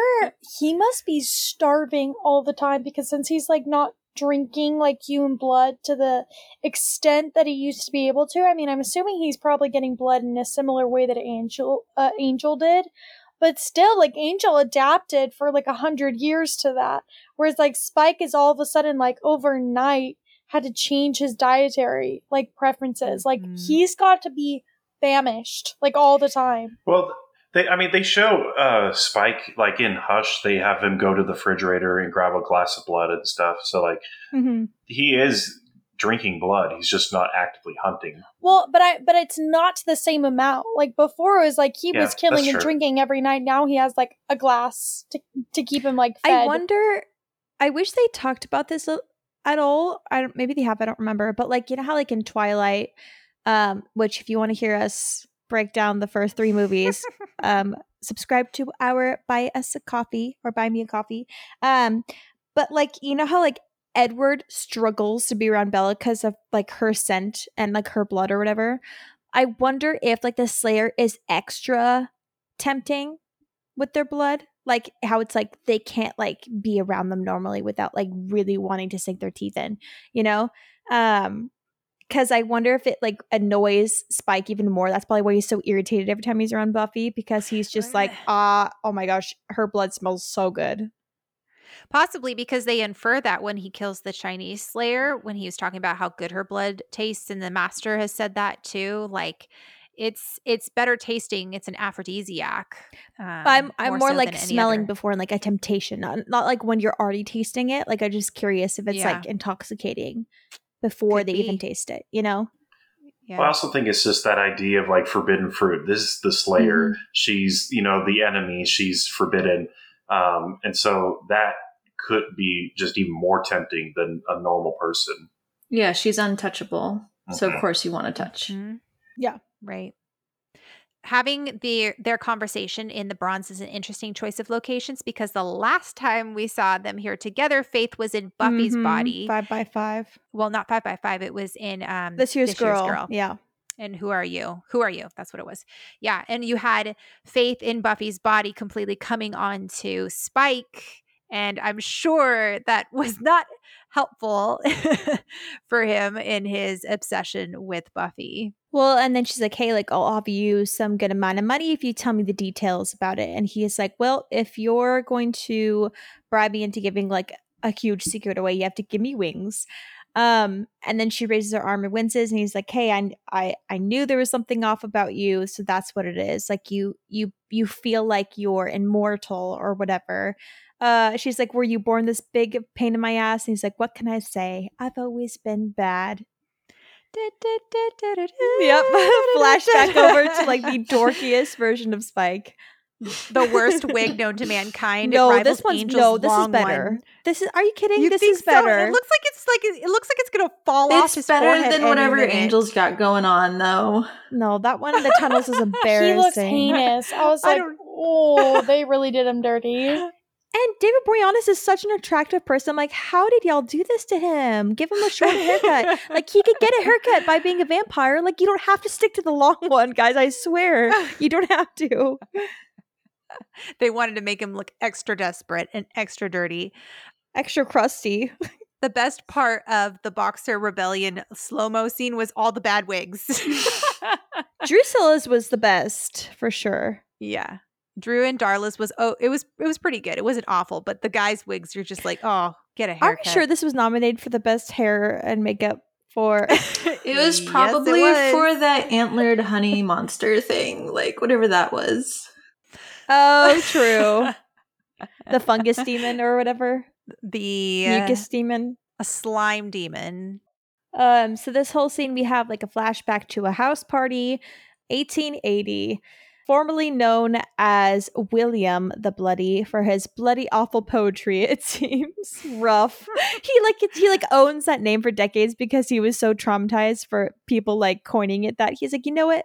he must be starving all the time because since he's like not drinking like human blood to the extent that he used to be able to. I mean, I'm assuming he's probably getting blood in a similar way that Angel uh, Angel did. But still, like Angel adapted for like a hundred years to that. Whereas like Spike is all of a sudden like overnight had to change his dietary like preferences. Like Mhm. he's got to be famished like all the time. Well, they, I mean, they show uh, Spike like in Hush. They have him go to the refrigerator and grab a glass of blood and stuff. So like Mhm. he is drinking blood. He's just not actively hunting. Well, but I but it's not the same amount. Like before, it was like he Yeah, was killing and true. drinking every night. Now he has like a glass to to keep him like fed. I wonder. I wish they talked about this a- at all. I don't. Maybe they have. I don't remember. But like you know how like in Twilight, um, which if you want to hear us break down the first three movies, um, subscribe to our buy us a coffee or buy me a coffee. Um, but like you know how like Edward struggles to be around Bella because of like her scent and like her blood or whatever. I wonder if like the Slayer is extra tempting with their blood like how it's like they can't like be around them normally without like really wanting to sink their teeth in you know um because I wonder if it like annoys Spike even more. That's probably why he's so irritated every time he's around Buffy because he's just like, ah, oh my gosh, her blood smells so good. Possibly because they infer that when he kills the Chinese Slayer, when he was talking about how good her blood tastes, and the Master has said that too. Like, it's it's better tasting. It's an aphrodisiac. Um, I'm I'm more, more so like smelling other. before and like a temptation, not not like when you're already tasting it. Like I'm just curious if it's yeah. like intoxicating before Could they be. even taste it. You know. Yeah. Well, I also think it's just that idea of like forbidden fruit. This is the Slayer. Mm-hmm. She's you know the enemy. She's forbidden, um, and so that could be just even more tempting than a normal person. Yeah, she's untouchable. Mm-hmm. So of mm-hmm. course you want to touch. Mm-hmm. Yeah. Right. Having the their conversation in the bronze is an interesting choice of locations because the last time we saw them here together, Faith was in Buffy's mm-hmm. body. Five by five. Well, not five by five. It was in um this year's, this girl. year's girl. Yeah. And who are you? Who are you? That's what it was. Yeah. And you had Faith in Buffy's body completely coming on to Spike. And I'm sure that was not helpful for him in his obsession with Buffy. Well, and then she's like, hey, like, I'll offer you some good amount of money if you tell me the details about it. And he is like, well, if you're going to bribe me into giving like a huge secret away, you have to give me wings. Um, and then she raises her arm and winces, and he's like, "Hey, I, I, I knew there was something off about you, so that's what it is. Like you, you, you feel like you're immortal or whatever." Uh, she's like, "Were you born this big pain in my ass?" And he's like, "What can I say? I've always been bad." Yep. Flashback over to like the dorkiest version of Spike. The worst wig known to mankind. No, this one's Angel's no. This is better. One. This is. Are you kidding? You this is better. So? It looks like it's like it looks like it's gonna fall it's off. It's better than whatever Angel's got going on, though. No, that one in the tunnels is embarrassing. he looks heinous. I was like, I oh, they really did him dirty. And David Boreanaz is such an attractive person. Like, how did y'all do this to him? Give him a short haircut. like he could get a haircut by being a vampire. Like you don't have to stick to the long one, guys. I swear. You don't have to. they wanted to make him look extra desperate and extra dirty. Extra crusty. The best part of the Boxer Rebellion slow mo scene was all the bad wigs. Drusilla's was the best for sure. Yeah. Dru and Darla's was oh it was it was pretty good. It wasn't awful, but the guys' wigs you're just like, oh, get a haircut. I'm sure this was nominated for the best hair and makeup for It was probably yes, it was. for that antlered honey monster thing, like whatever that was. Oh, true. the fungus demon or whatever. The mucus demon. A slime demon. Um, so this whole scene we have like a flashback to a house party, 1880 formerly known as William the Bloody for his bloody awful poetry. It seems rough. he like he like owns that name for decades because he was so traumatized for people like coining it that he's like, you know what?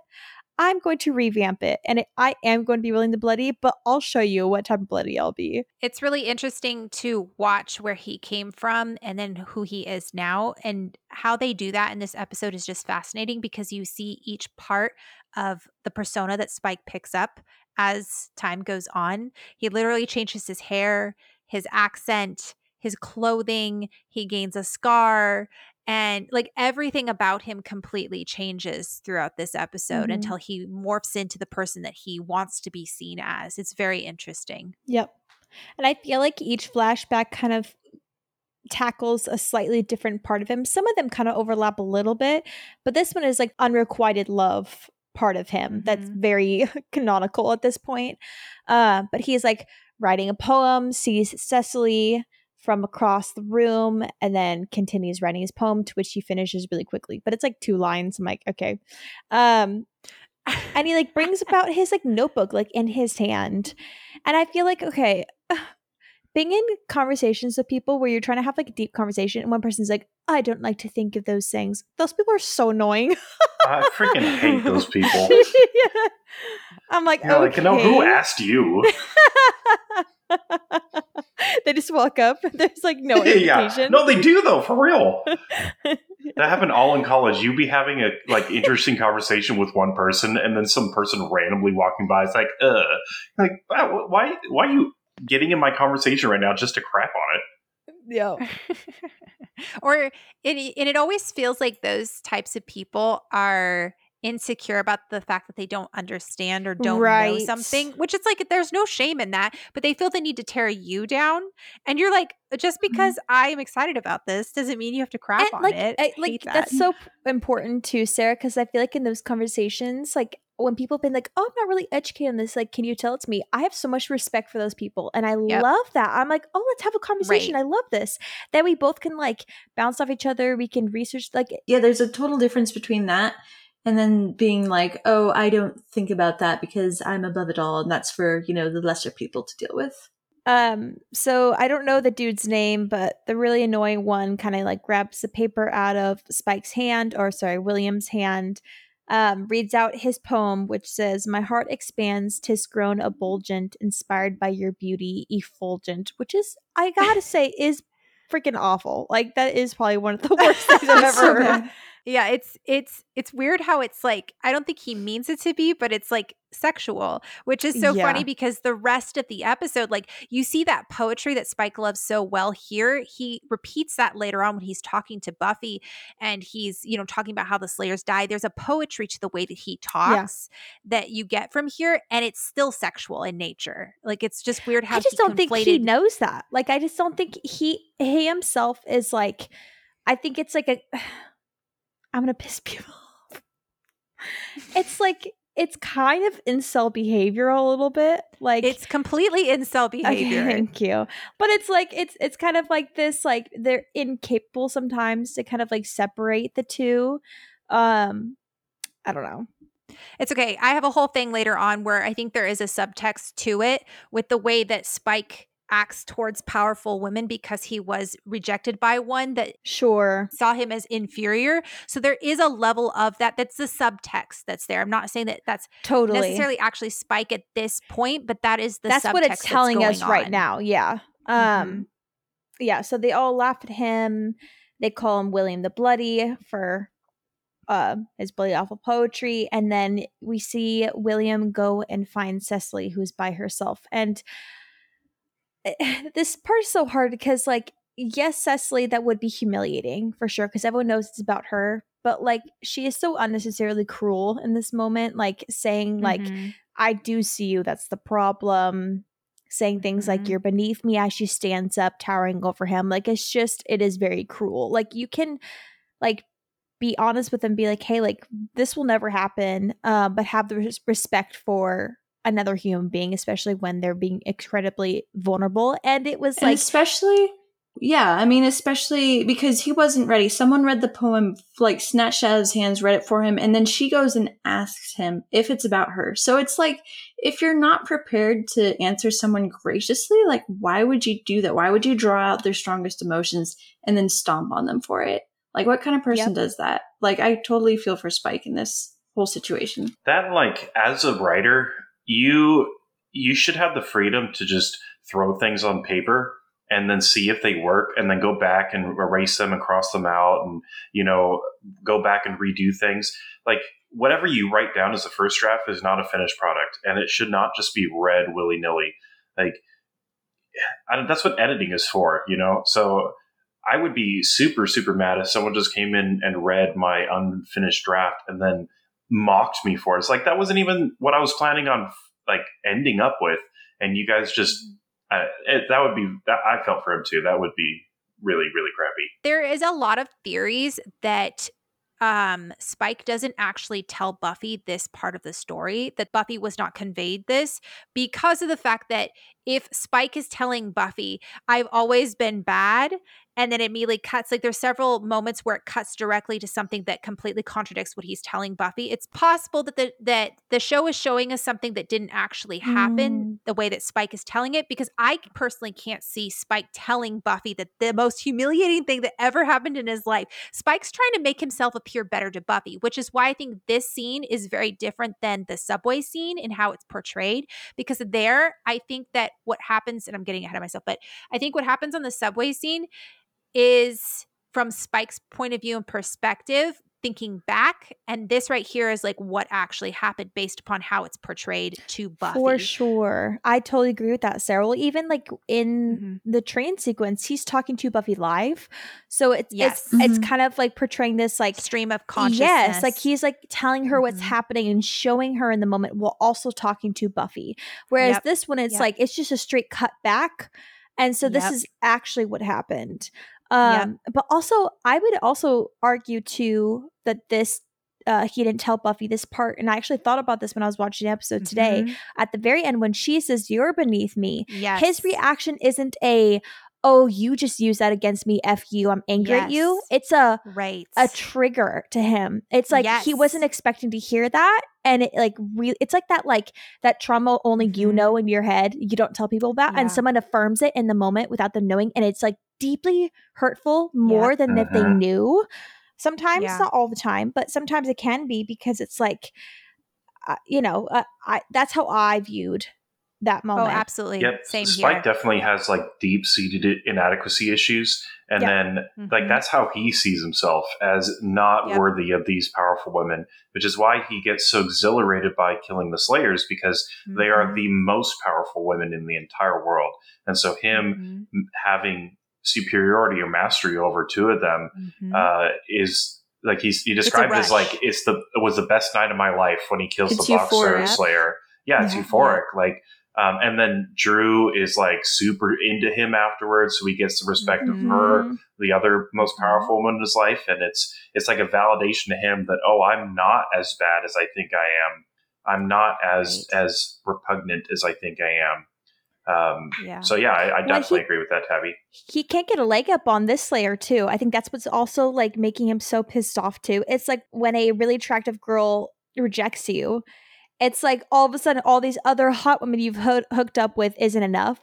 I'm going to revamp it and it, I am going to be William the Bloody, but I'll show you what type of bloody I'll be. It's really interesting to watch where he came from and then who he is now. And how they do that in this episode is just fascinating because you see each part of the persona that Spike picks up as time goes on. He literally changes his hair, his accent, his clothing, he gains a scar, and like everything about him completely changes throughout this episode mm-hmm. until he morphs into the person that he wants to be seen as. It's very interesting. Yep. And I feel like each flashback kind of tackles a slightly different part of him. Some of them kind of overlap a little bit, but this one is like unrequited love part of him mm-hmm. that's very canonical at this point. Uh, but he's like writing a poem, sees Cecily from across the room and then continues writing his poem to which he finishes really quickly. But it's like two lines. I'm like okay. Um and he like brings about his like notebook like in his hand. And i feel like okay being in conversations with people where you're trying to have like a deep conversation and one person's like i don't like to think of those things. Those people are so annoying. I freaking hate those people. Yeah. i'm like You're okay. like you know who asked you they just walk up. There's like no invitation. yeah. No, they do though, for real. that happened all in college. You be having a like interesting conversation with one person, and then some person randomly walking by is like, "Uh, like why why are you getting in my conversation right now just to crap on it?" Yeah. or it and it always feels like those types of people are insecure about the fact that they don't understand or don't know something, which it's like there's no shame in that, but they feel the need to tear you down. And you're like, just Mm-hmm. because I am excited about this doesn't mean you have to crap And, on like, it. I- I like that. that's so important too, Sarah, because I feel like in those conversations, like when people have been like, "Oh, I'm not really educated on this," like, can you tell it to me? I have so much respect for those people, and I Yep. love that. I'm like, "Oh, let's have a conversation." I love this. That we both can like bounce off each other. We can research, like, Yeah, there's a total difference between that and then being like, oh, I don't think about that because I'm above it all, and that's for, you know, the lesser people to deal with. Um, so I don't know the dude's name, but the really annoying one kind of like grabs the paper out of Spike's hand, or sorry, William's hand, um, reads out his poem, which says, My heart expands, tis grown ebulgent, inspired by your beauty, effulgent, which is, I gotta say, is freaking awful. Like, that is probably one of the worst things I've ever so heard. Yeah, it's it's it's weird how it's like I don't think he means it to be, but it's like sexual, which is so Yeah. funny because the rest of the episode, like you see that poetry that Spike loves so well here. He repeats that later on when he's talking to Buffy and he's, you know, talking about how the Slayers die. There's a poetry to the way that he talks that you get from here, and it's still sexual in nature. Like it's just weird how I just don't think he knows that. Like, I just don't think he he himself is like. I think it's like a. I'm gonna piss people off. It's like it's kind of incel behavior a little bit. Like It's completely incel Okay, behavior. thank you. But it's like it's it's kind of like this. Like they're incapable sometimes to kind of like separate the two. Um, I don't know. It's okay. I have a whole thing later on where I think there is a subtext to it with the way that Spike acts towards powerful women because he was rejected by one that Sure. saw him as inferior. So there is a level of that. That's the subtext that's there. I'm not saying that that's Totally. necessarily actually Spike at this point, but that is the that's what it's telling us going right on. now yeah um yeah so they all laugh at him they call him william the bloody for uh, his bloody awful poetry and then we see william go and find cecily who's by herself and this part is so hard because like yes cecily that would be humiliating for sure because everyone knows it's about her but like she is so unnecessarily cruel in this moment like saying like Mhm. I do see you. That's the problem. Saying things like Mhm. you're beneath me as she stands up, towering over him. Like it's just, it is very cruel. Like you can, like, be honest with them, be like, hey, like this will never happen, uh, but have the res- respect for another human being, especially when they're being incredibly vulnerable. And it was And like, especially, yeah, I mean, especially because he wasn't ready. Someone read the poem, like snatched out of his hands, read it for him, and then she goes and asks him if it's about her. So it's like, if you're not prepared to answer someone graciously, like, why would you do that? Why would you draw out their strongest emotions and then stomp on them for it? Like, what kind of person Yep. does that? Like, I totally feel for Spike in this whole situation. that like as a writer you you should have the freedom to just throw things on paper and then see if they work and then go back and erase them and cross them out and you know go back and redo things. Like whatever you write down as a first draft is not a finished product and it should not just be read willy-nilly. Like that's what editing is for you know? So i would be super super mad if someone just came in and read my unfinished draft and then mocked me for. It's like that wasn't even what I was planning on like ending up with, and you guys just uh, it, that would be that I felt for him too. That would be really really crappy. there is a lot of theories that um Spike doesn't actually tell Buffy this part of the story that Buffy was not conveyed this because of the fact that if Spike is telling Buffy I've always been bad and then it immediately cuts like there's several moments where it cuts directly to something that completely contradicts what he's telling Buffy it's possible that the that the show is showing us something that didn't actually happen the way that Spike is telling it because I personally can't see Spike telling Buffy that the most humiliating thing that ever happened in his life. Spike's trying to make himself appear better to Buffy which is why I think this scene is very different than the subway scene in how it's portrayed because there I think that what happens and I'm getting ahead of myself but I think what happens on the subway scene is from Spike's point of view and perspective thinking back and this right here is like what actually happened based upon how it's portrayed to Buffy. For sure. I totally agree with that, Sarah. Well, even like in Mhm. the train sequence, he's talking to Buffy live. So it's Yes. it's it's Mhm. kind of like portraying this like stream of consciousness. Yes, like he's like telling her what's Mhm. happening and showing her in the moment while also talking to Buffy. Whereas Yep. this one, it's Yep. like it's just a straight cut back. And so this Yep. is actually what happened. Um, but also I would also argue too that this uh he didn't tell Buffy this part. And I actually thought about this when I was watching the episode today. Mhm. At the very end, when she says, You're beneath me, Yes. his reaction isn't a oh, you just use that against me, F you, I'm angry at you. It's a Right. a trigger to him. It's like he wasn't expecting to hear that and it like really it's like that like that trauma only you Mhm. know in your head. You don't tell people about Yeah. and someone affirms it in the moment without them knowing and it's like deeply hurtful more than if they Mhm. knew. Sometimes Yeah. not all the time, but sometimes it can be because it's like uh, you know, uh, I that's how I viewed that oh, moment. absolutely. Yep. Same Spike here. definitely has like deep seated inadequacy issues. And Yeah. then like Mhm. that's how he sees himself as not Yep. worthy of these powerful women, which is why he gets so exhilarated by killing the Slayers because they are Mhm. the most powerful women in the entire world. And so him Mhm. having superiority or mastery over two of them Mhm. uh, is like he's he described it as like it's the it was the best night of my life when he kills It's the boxer euphoric. slayer. Yeah, it's Yeah. euphoric. Like um, and then Dru is like super into him afterwards, so he gets the respect of her, Mhm. the other most powerful woman in his life, and it's it's like a validation to him that oh, I'm not as bad as I think I am. I'm not as Right. as repugnant as I think I am. Um, yeah. so yeah, I, I Well, definitely he- agree with that, Tabby. he can't get a leg up on this Slayer too. I think that's what's also like making him so pissed off too. It's like when a really attractive girl rejects you, it's like all of a sudden all these other hot women you've hoo- hooked up with isn't enough.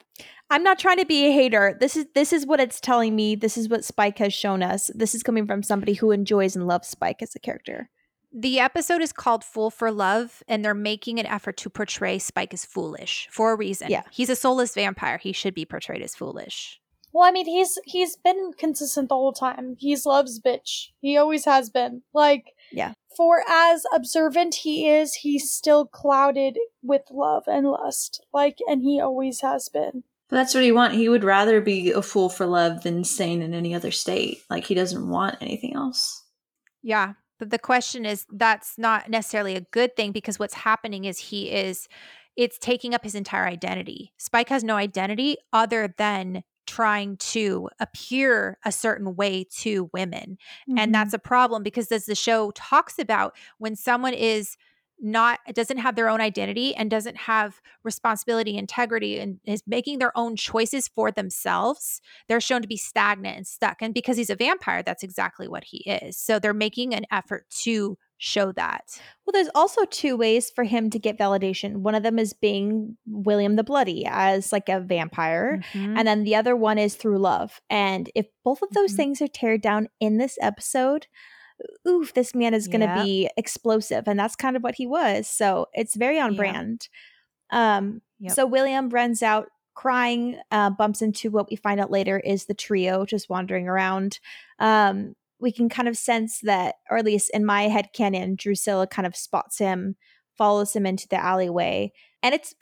I'm not trying to be a hater. This is this is what it's telling me. This is what Spike has shown us. This is coming from somebody who enjoys and loves Spike as a character. The episode is called Fool for Love, and they're making an effort to portray Spike as foolish for a reason. Yeah. He's a soulless vampire. He should be portrayed as foolish. Well, I mean, he's he's been consistent the whole time. He's loves bitch. He always has been. Like, Yeah. For as observant he is, he's still clouded with love and lust. Like, and he always has been. But that's what he want. He would rather be a fool for love than sane in any other state. Like he doesn't want anything else. Yeah. But the question is that's not necessarily a good thing because what's happening is he is, it's taking up his entire identity. Spike has no identity other than trying to appear a certain way to women. Mm-hmm. and that's a problem because as the show talks about when someone is not doesn't have their own identity and doesn't have responsibility integrity and is making their own choices for themselves they're shown to be stagnant and stuck and because he's a vampire that's exactly what he is so they're making an effort to show that Well, there's also two ways for him to get validation. One of them is being William the Bloody as like a vampire. Mhm. And then the other one is through love. And if both of those Mhm. things are teared down in this episode, oof, this man is going to Yep. be explosive. And that's kind of what he was. So it's very on Yeah. brand. Um, Yep. So William runs out crying, uh, bumps into what we find out later is the trio just wandering around. Um, we can kind of sense that, or at least in my head canon, Drusilla kind of spots him, follows him into the alleyway. And it's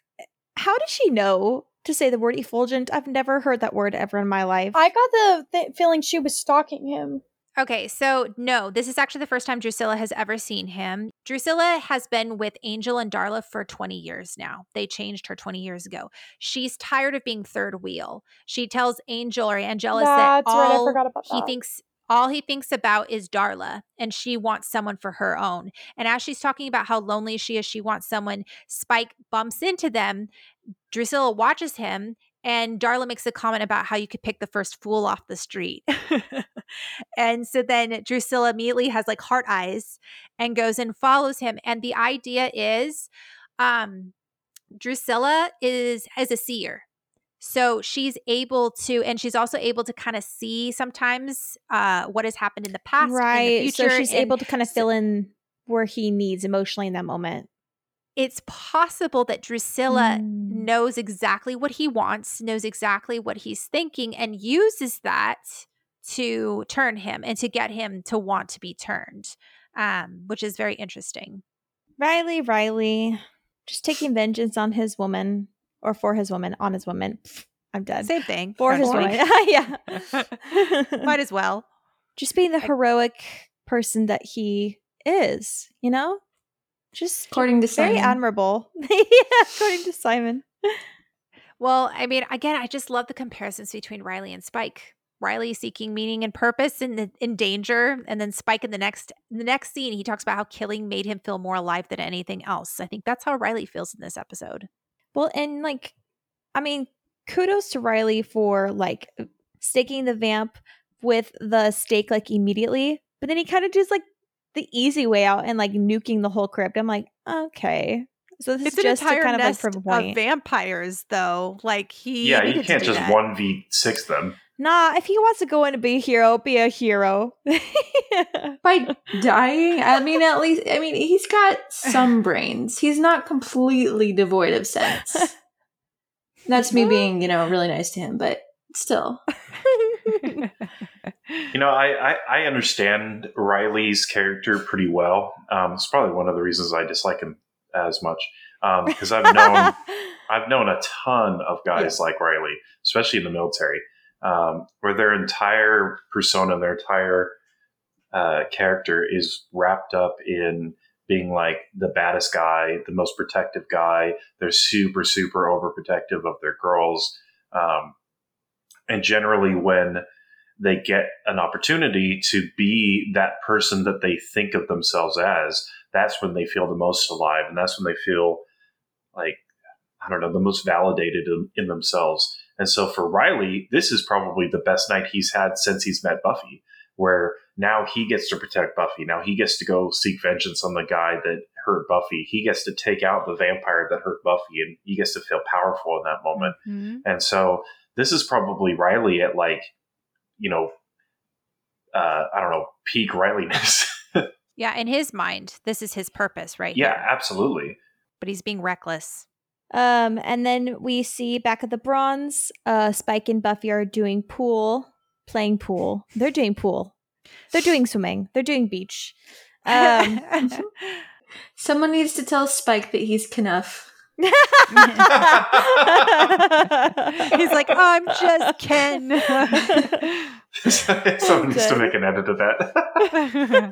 how does she know to say the word effulgent? I've never heard that word ever in my life. I got the th- feeling she was stalking him. Okay, so no, this is actually the first time Drusilla has ever seen him. Drusilla has been with Angel and Darla for 20 years now. They changed her 20 years ago. She's tired of being third wheel. She tells Angel or Angelus that right, all forgot about he that. thinks all he thinks about is Darla and she wants someone for her own. And as she's talking about how lonely she is, she wants someone. Spike bumps into them. Drusilla watches him and Darla makes a comment about how you could pick the first fool off the street. and so then Drusilla immediately has like heart eyes and goes and follows him. And the idea is um Drusilla is as a seer. So she's able to, and she's also able to kind of see sometimes uh, what has happened in the past, in the right. So she's and able to kind of fill in where he needs emotionally in that moment. it's possible that Drusilla Mm. knows exactly what he wants, knows exactly what he's thinking, and uses that to turn him and to get him to want to be turned. um, which is very interesting. Riley, Riley, just taking vengeance on his woman or for his woman on his woman. I'm dead. Same thing. For his actually. woman. yeah. Might as well. just being the heroic person that he is, you know? Just According to very Simon. admirable. yeah, according to Simon. Well, I mean, again, I just love the comparisons between Riley and Spike. Riley seeking meaning and purpose in the, in danger, and then Spike in the next the next scene, he talks about how killing made him feel more alive than anything else. I think that's how Riley feels in this episode. Well, and like, I mean, kudos to Riley for like staking the vamp with the stake like immediately, but then he kind of does like the easy way out and like nuking the whole crypt. I'm like, okay. So this It's is an just to entire kind of like nest of point. vampires, though. Like he, yeah, you can't just one v six them. Nah, if he wants to go in and be a hero, be a hero. By dying, I mean, at least, I mean, he's got some brains. He's not completely devoid of sense. That's me being, you know, really nice to him, but still. You know, I, I, I understand Riley's character pretty well. Um, it's probably one of the reasons I dislike him as much because I've known I've known a ton of guys like Riley, especially in the military, um, where their entire persona, their entire uh, character is wrapped up in being like the baddest guy, the most protective guy. They're super, super overprotective of their girls. Um, and generally, when they get an opportunity to be that person that they think of themselves as, that's when they feel the most alive. And that's when they feel like, I don't know, the most validated in, in themselves. And so for Riley, this is probably the best night he's had since he's met Buffy, where now he gets to protect Buffy. Now he gets to go seek vengeance on the guy that hurt Buffy. He gets to take out the vampire that hurt Buffy, and he gets to feel powerful in that moment. Mhm. And so this is probably Riley at like, you know, uh, I don't know, peak Rileyness. Yeah, in his mind, this is his purpose, right? yeah, here. absolutely. but he's being reckless. Um, and then we see back at the bronze, uh, Spike and Buffy are doing pool, playing pool. They're doing pool. They're doing swimming. They're doing beach. Um, Someone needs to tell Spike that he's Kenough. he's like, I'm just Ken. Someone needs to make an edit of that.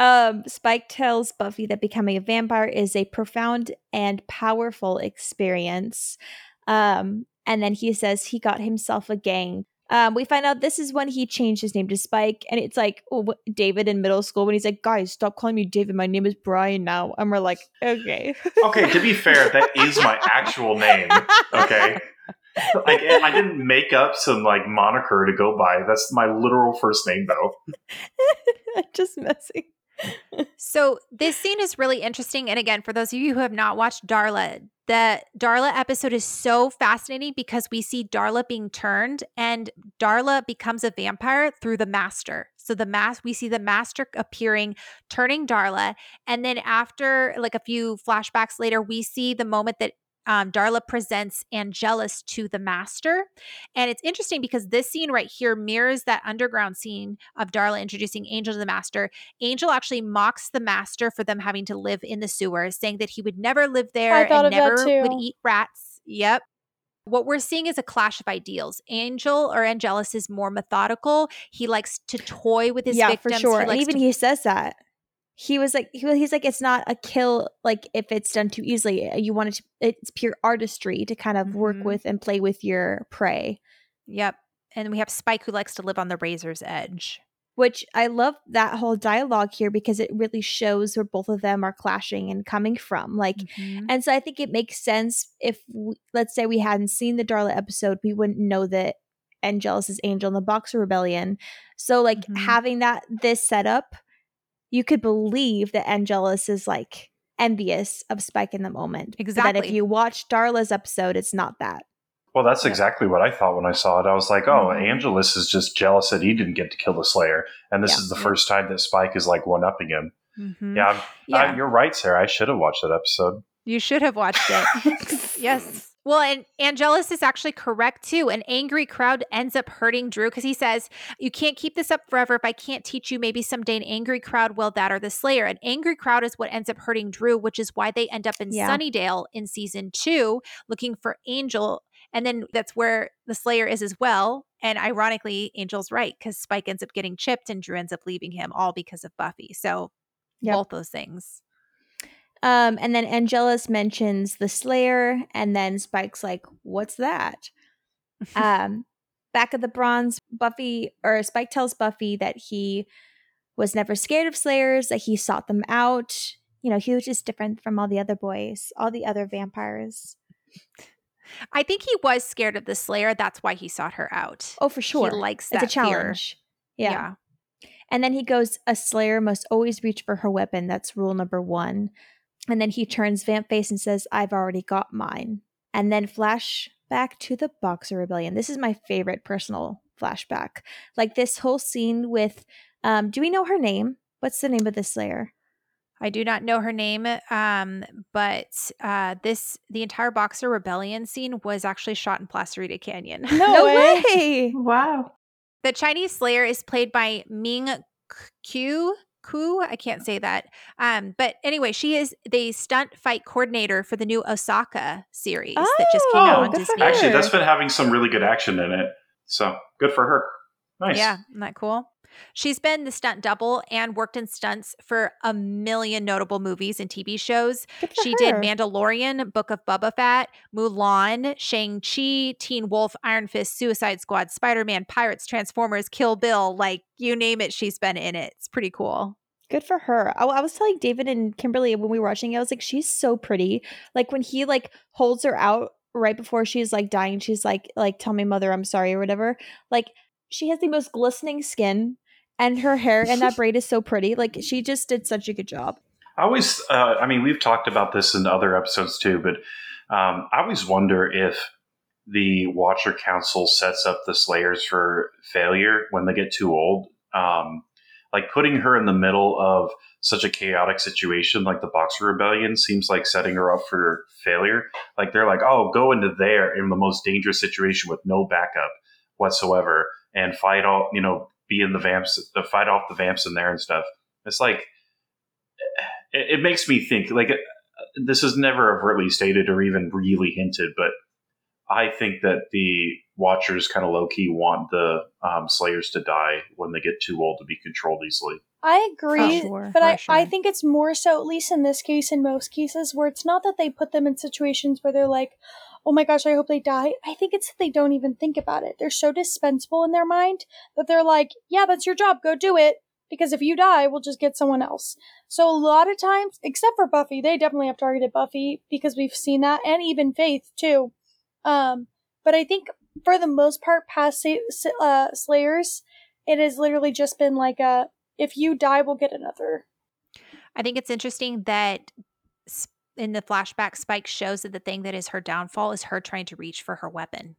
Um, Spike tells Buffy that becoming a vampire is a profound and powerful experience. Um, and then he says he got himself a gang. Um, we find out this is when he changed his name to Spike, and it's like oh, David in middle school when he's like, "Guys, stop calling me David. My name is Brian now." And we're like, "Okay." okay, to be fair, that is my actual name. Okay. Like I didn't make up some like moniker to go by. That's my literal first name though. I'm just messing. So this scene is really interesting. And again, for those of you who have not watched Darla, the Darla episode is so fascinating because we see Darla being turned and Darla becomes a vampire through the master. So the mask we see the master appearing, turning Darla. And then after like a few flashbacks later, we see the moment that um, Darla presents Angelus to the master. And it's interesting because this scene right here mirrors that underground scene of Darla introducing Angel to the master. Angel actually mocks the master for them having to live in the sewers, saying that he would never live there and never would eat rats. Yep. What we're seeing is a clash of ideals. Angel or Angelus is more methodical. He likes to toy with his yeah, victims. for sure. He And even to he says that. He was like, he, he's like, it's not a kill. Like if it's done too easily, you want it to. It's pure artistry to kind of work Mhm. with and play with your prey. Yep. And we have Spike who likes to live on the razor's edge. Which I love that whole dialogue here because it really shows where both of them are clashing and coming from. Like, Mhm. and so I think it makes sense if, we, let's say, we hadn't seen the Darla episode, we wouldn't know that Angelus is Angel in the Boxer Rebellion. So, like, Mhm. having that this setup, you could believe that Angelus is like envious of Spike in the moment. But that if you watch Darla's episode, it's not that. Well, that's Yeah. exactly what I thought when I saw it. I was like, oh, Mhm. Angelus is just jealous that he didn't get to kill the Slayer. And this Yeah. is the first time that Spike is like one upping him. Mhm. Yeah, I'm- Yeah. I, you're right, Sarah. I should have watched that episode. You should have watched it. yes. Well, and Angelus is actually correct too. An angry crowd ends up hurting Dru because he says, You can't keep this up forever. If I can't teach you, maybe someday an angry crowd will that or the Slayer. An angry crowd is what ends up hurting Dru, which is why they end up in Yeah. Sunnydale in season two looking for Angel. And then that's where the Slayer is as well. And ironically, Angel's right because Spike ends up getting chipped and Dru ends up leaving him all because of Buffy. So Yep. both those things. Um, and then Angelus mentions the Slayer, and then Spike's like, "What's that?" um, back at the Bronze, Buffy or Spike tells Buffy that he was never scared of Slayers, that he sought them out. You know, he was just different from all the other boys, all the other vampires. I think he was scared of the Slayer. That's why he sought her out. Oh, for sure, He likes it's that a challenge. Fear. yeah. And then he goes, A Slayer must always reach for her weapon. That's rule number one. And then he turns Vamp face and says, I've already got mine. And then flash back to the Boxer Rebellion. This is my favorite personal flashback. Like this whole scene with, um, do we know her name? What's the name of the Slayer? I do not know her name, um, but uh, this the entire Boxer Rebellion scene was actually shot in Placerita Canyon. No, way. way. Wow. the Chinese Slayer is played by Ming Q. Ku, I can't say that. Um, but anyway, she is the stunt fight coordinator for the new Osaka series that just came out Oh, on Disney. Actually, that's been having some really good action in it. So good for her. Nice. Yeah, isn't that cool? She's been the stunt double and worked in stunts for a million notable movies and TV shows. She did. Mandalorian, Book of Boba Fett, Mulan, Shang-Chi, Teen Wolf, Iron Fist, Suicide Squad, Spider-Man, Pirates, Transformers, Kill Bill, like you name it, she's been in it. It's pretty cool. Good for her. I, I was telling David and Kimberly when we were watching, it, I was like, she's so pretty. Like when he like holds her out right before she's like dying, she's like, like, tell me, mother, I'm sorry or whatever. Like she has the most glistening skin, and her hair and that braid is so pretty. Like she just did such a good job. I always, uh, I mean, we've talked about this in other episodes too, but um, I always wonder if the Watcher Council sets up the Slayers for failure when they get too old. Um, like putting her in the middle of such a chaotic situation like the Boxer Rebellion seems like setting her up for failure. Like they're like, oh, go into there in the most dangerous situation with no backup whatsoever and fight all, you know, be in the vamps, fight off the vamps in there and stuff. It's like, it, it makes me think like this is never overtly stated or even really hinted, but I think that the Watchers kind of low key want the um, Slayers to die when they get too old to be controlled easily. I agree, sure, but I, I think it's more so, at least in this case, in most cases, where it's not that they put them in situations where they're like, oh my gosh, I hope they die. I think it's that they don't even think about it. They're so dispensable in their mind that they're like, yeah, that's your job, go do it. Because if you die, we'll just get someone else. So a lot of times, except for Buffy, they definitely have targeted Buffy because we've seen that, and even Faith too. Um, but I think for the most part, past uh, Slayers, it has literally just been like a if you die, we'll get another. I think it's interesting that in the flashback, Spike shows that the thing that is her downfall is her trying to reach for her weapon.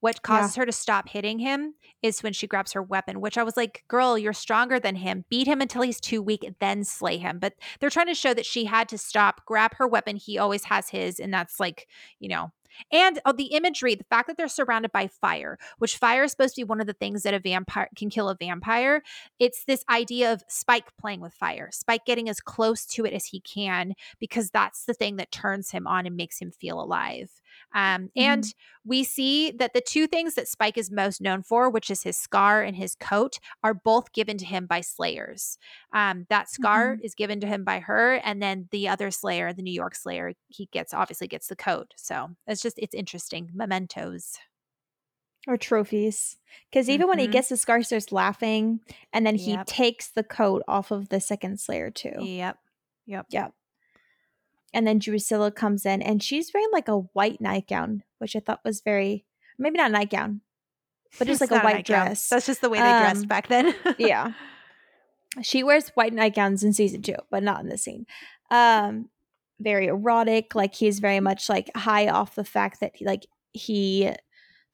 What causes her to stop hitting him is when she grabs her weapon, which I was like, girl, you're stronger than him. Beat him until he's too weak, then slay him. But they're trying to show that she had to stop, grab her weapon. He always has his. And that's like, you know, and oh, the imagery, the fact that they're surrounded by fire, which fire is supposed to be one of the things that a vampire can kill a vampire. It's this idea of Spike playing with fire, Spike getting as close to it as he can, because that's the thing that turns him on and makes him feel alive. Um, And we see that the two things that Spike is most known for, which is his scar and his coat, are both given to him by Slayers. Um, that scar is given to him by her, and then the other Slayer, the New York Slayer, he gets obviously gets the coat. So it's just it's interesting mementos. or trophies. Because even when he Mhm. gets the scar, he starts laughing, and then he Yep. takes the coat off of the second Slayer too. Yep, yep. Yep. And then Drusilla comes in, and she's wearing like a white nightgown, which I thought was very maybe not a nightgown, but just like a white nightgown. dress. That's just the way they dressed Um, back then. yeah. She wears white nightgowns in season two, but not in this scene. Um, very erotic. Like he's very much like high off the fact that like he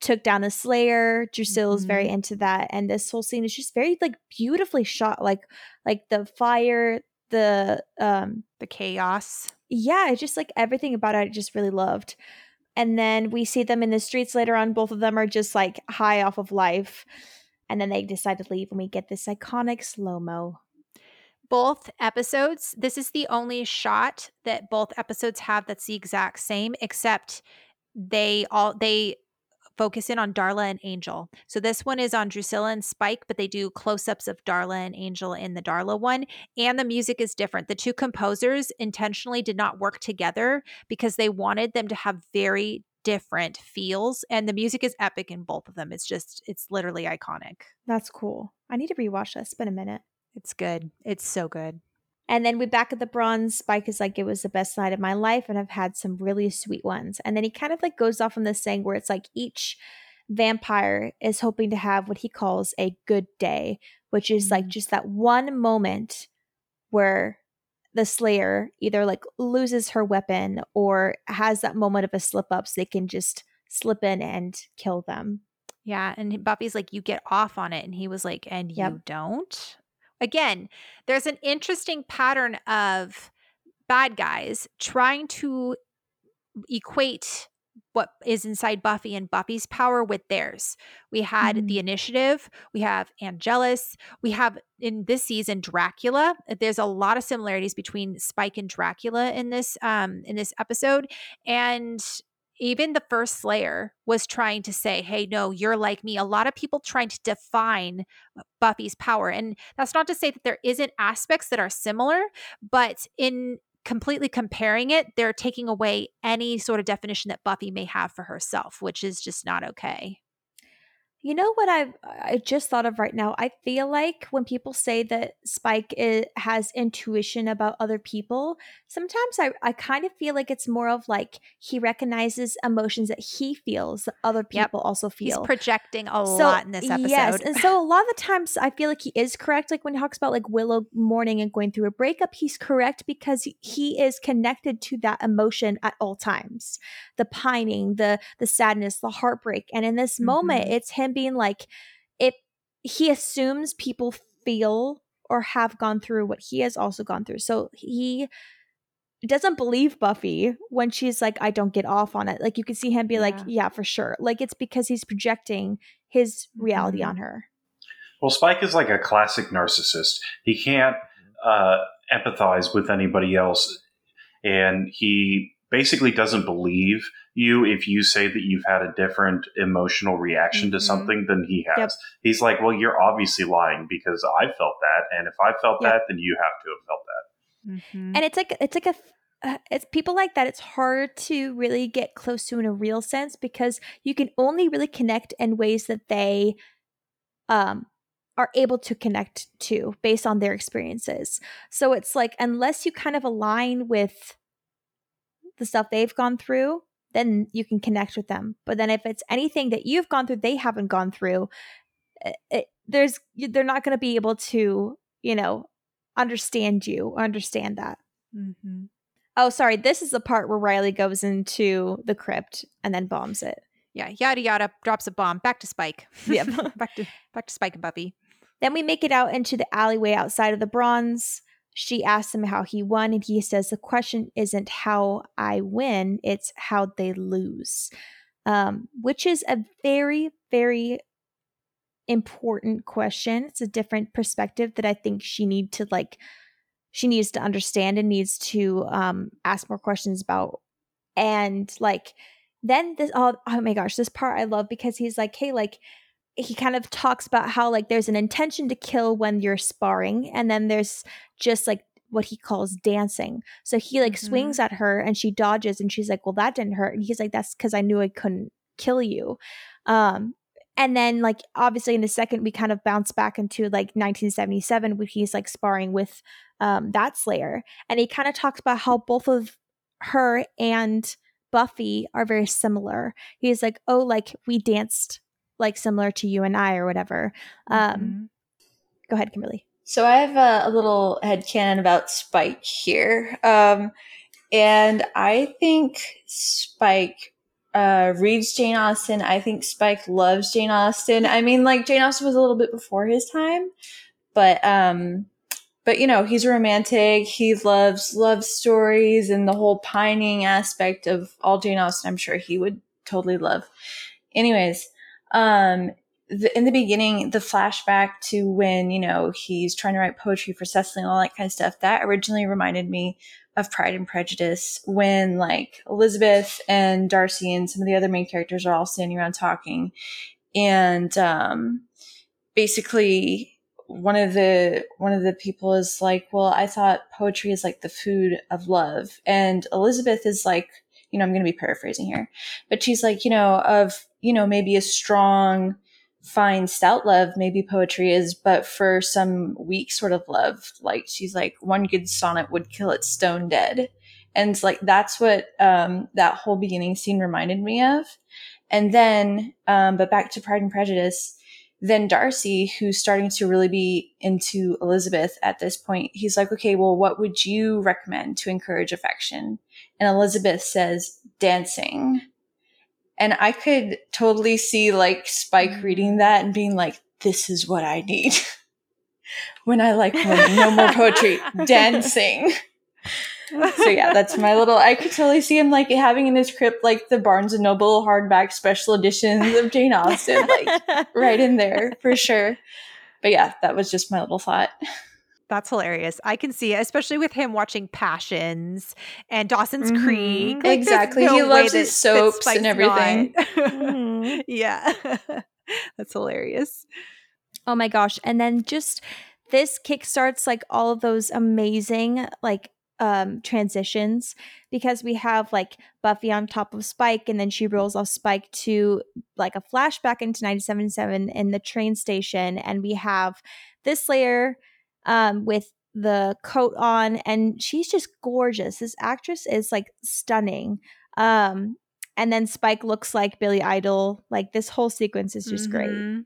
took down a slayer. Drusilla's very into that. And this whole scene is just very like beautifully shot. Like like the fire, the um the chaos. yeah, it's just like everything about it I just really loved. and then we see them in the streets later on. Both of them are just like high off of life. And then they decide to leave, and we get this iconic slow mo. Both episodes, this is the only shot that both episodes have that's the exact same, except they all they focus in on Darla and Angel. So this one is on Drusilla and Spike, but they do close ups of Darla and Angel in the Darla one. And the music is different. The two composers intentionally did not work together because they wanted them to have very different feels. And the music is epic in both of them. It's just, it's literally iconic. That's cool. I need to rewatch this. It's been a minute. It's good. It's so good. And then we back at the bronze. Spike is like, it was the best night of my life, and I've had some really sweet ones. And then he kind of like goes off on this thing where it's like each vampire is hoping to have what he calls a good day, which is like mm. just that one moment where the slayer either like loses her weapon or has that moment of a slip up so they can just slip in and kill them. Yeah, and Buffy's like, you get off on it. And he was like, and yep. you don't? Again, there's an interesting pattern of bad guys trying to equate what is inside Buffy and Buffy's power with theirs. We had mm-hmm. the initiative, we have Angelus, we have in this season Dracula. There's a lot of similarities between Spike and Dracula in this um in this episode and even the first Slayer was trying to say, hey, no, you're like me. A lot of people trying to define Buffy's power. And that's not to say that there isn't aspects that are similar, but in completely comparing it, they're taking away any sort of definition that Buffy may have for herself, which is just not okay. You know what I I just thought of right now? I feel like when people say that Spike is, has intuition about other people, sometimes I, I kind of feel like it's more of like he recognizes emotions that he feels that other people yep. also feel. He's projecting a so, lot in this episode. Yes. And so a lot of the times I feel like he is correct. Like when he talks about like Willow mourning and going through a breakup, he's correct because he is connected to that emotion at all times. The pining, the the sadness, the heartbreak. And in this mm-hmm. moment, it's him being like, if he assumes people feel or have gone through what he has also gone through. So he doesn't believe Buffy when she's like, I don't get off on it. Like you can see him be yeah. like, yeah, for sure. Like it's because he's projecting his reality mm-hmm. on her. Well, Spike is like a classic narcissist. He can't uh, empathize with anybody else. And he basically doesn't believe you if you say that you've had a different emotional reaction mm-hmm. to something than he has. Yep. He's like, well, you're obviously lying because I felt that, and if I felt yep. that, then you have to have felt that. Mm-hmm. And it's like it's like a uh, it's people like that it's hard to really get close to in a real sense because you can only really connect in ways that they um are able to connect to based on their experiences so it's like unless you kind of align with the stuff they've gone through then you can connect with them. But then if it's anything that you've gone through, they haven't gone through, it, eh, it, there's they're not going to be able to, you know, understand you or understand that. Mm-hmm. Oh, sorry. This is the part where Riley goes into the crypt and then bombs it. Yeah, yada yada drops a bomb. Back to Spike. Yep. back to back to Spike and Buffy. Then we make it out into the alleyway outside of the bronze she asks him how he won, and he says, The question isn't how I win, it's how they lose. Um, which is a very, very important question. It's a different perspective that I think she need to like she needs to understand and needs to um ask more questions about. And like then this oh, oh my gosh, this part I love because he's like, hey, like he kind of talks about how like there's an intention to kill when you're sparring and then there's just like what he calls dancing. So he like mm-hmm. swings at her and she dodges and she's like well that didn't hurt. And he's like that's because i knew i couldn't kill you. Um and then like obviously in the second we kind of bounce back into like 1977 when he's like sparring with um that slayer and he kind of talks about how both of her and buffy are very similar. He's like oh like we danced like similar to you and I or whatever. Um, mm-hmm. Go ahead, Kimberly. So I have a, a little head canon about Spike here. Um, and I think Spike uh, reads Jane Austen. I think Spike loves Jane Austen. I mean, like Jane Austen was a little bit before his time, but um, but you know, he's romantic. He loves love stories and the whole pining aspect of all Jane Austen. I'm sure he would totally love. Anyways, um, the, in the beginning, the flashback to when you know he's trying to write poetry for Cecily and all that kind of stuff. That originally reminded me of Pride and Prejudice when like Elizabeth and Darcy and some of the other main characters are all standing around talking, and um, basically one of the one of the people is like, "Well, I thought poetry is like the food of love," and Elizabeth is like, you know, I'm going to be paraphrasing here, but she's like, you know, of you know maybe a strong, fine, stout love, maybe poetry is, but for some weak sort of love, like she's like, one good sonnet would kill it stone dead, and like that's what um, that whole beginning scene reminded me of, and then, um, but back to Pride and Prejudice then Darcy, who's starting to really be into Elizabeth at this point, he's like, okay, well, what would you recommend to encourage affection? And Elizabeth says, dancing. And I could totally see like Spike mm. reading that and being like, this is what I need. when I like no more poetry, dancing so yeah, that's my little. I could totally see him like having in his crypt like the Barnes and Noble hardback special editions of Jane Austen, like right in there for sure. But yeah, that was just my little thought. That's hilarious. I can see it, especially with him watching Passions and Dawson's mm-hmm. Creek. Like, exactly. No he loves his soaps and everything. mm-hmm. Yeah. That's hilarious. Oh my gosh. And then just this kickstarts like all of those amazing like um transitions because we have like Buffy on top of Spike and then she rolls off Spike to like a flashback into 97.7 in the train station and we have this Slayer um with the coat on and she's just gorgeous. This actress is like stunning. Um and then Spike looks like Billy Idol. Like this whole sequence is just mm-hmm. great.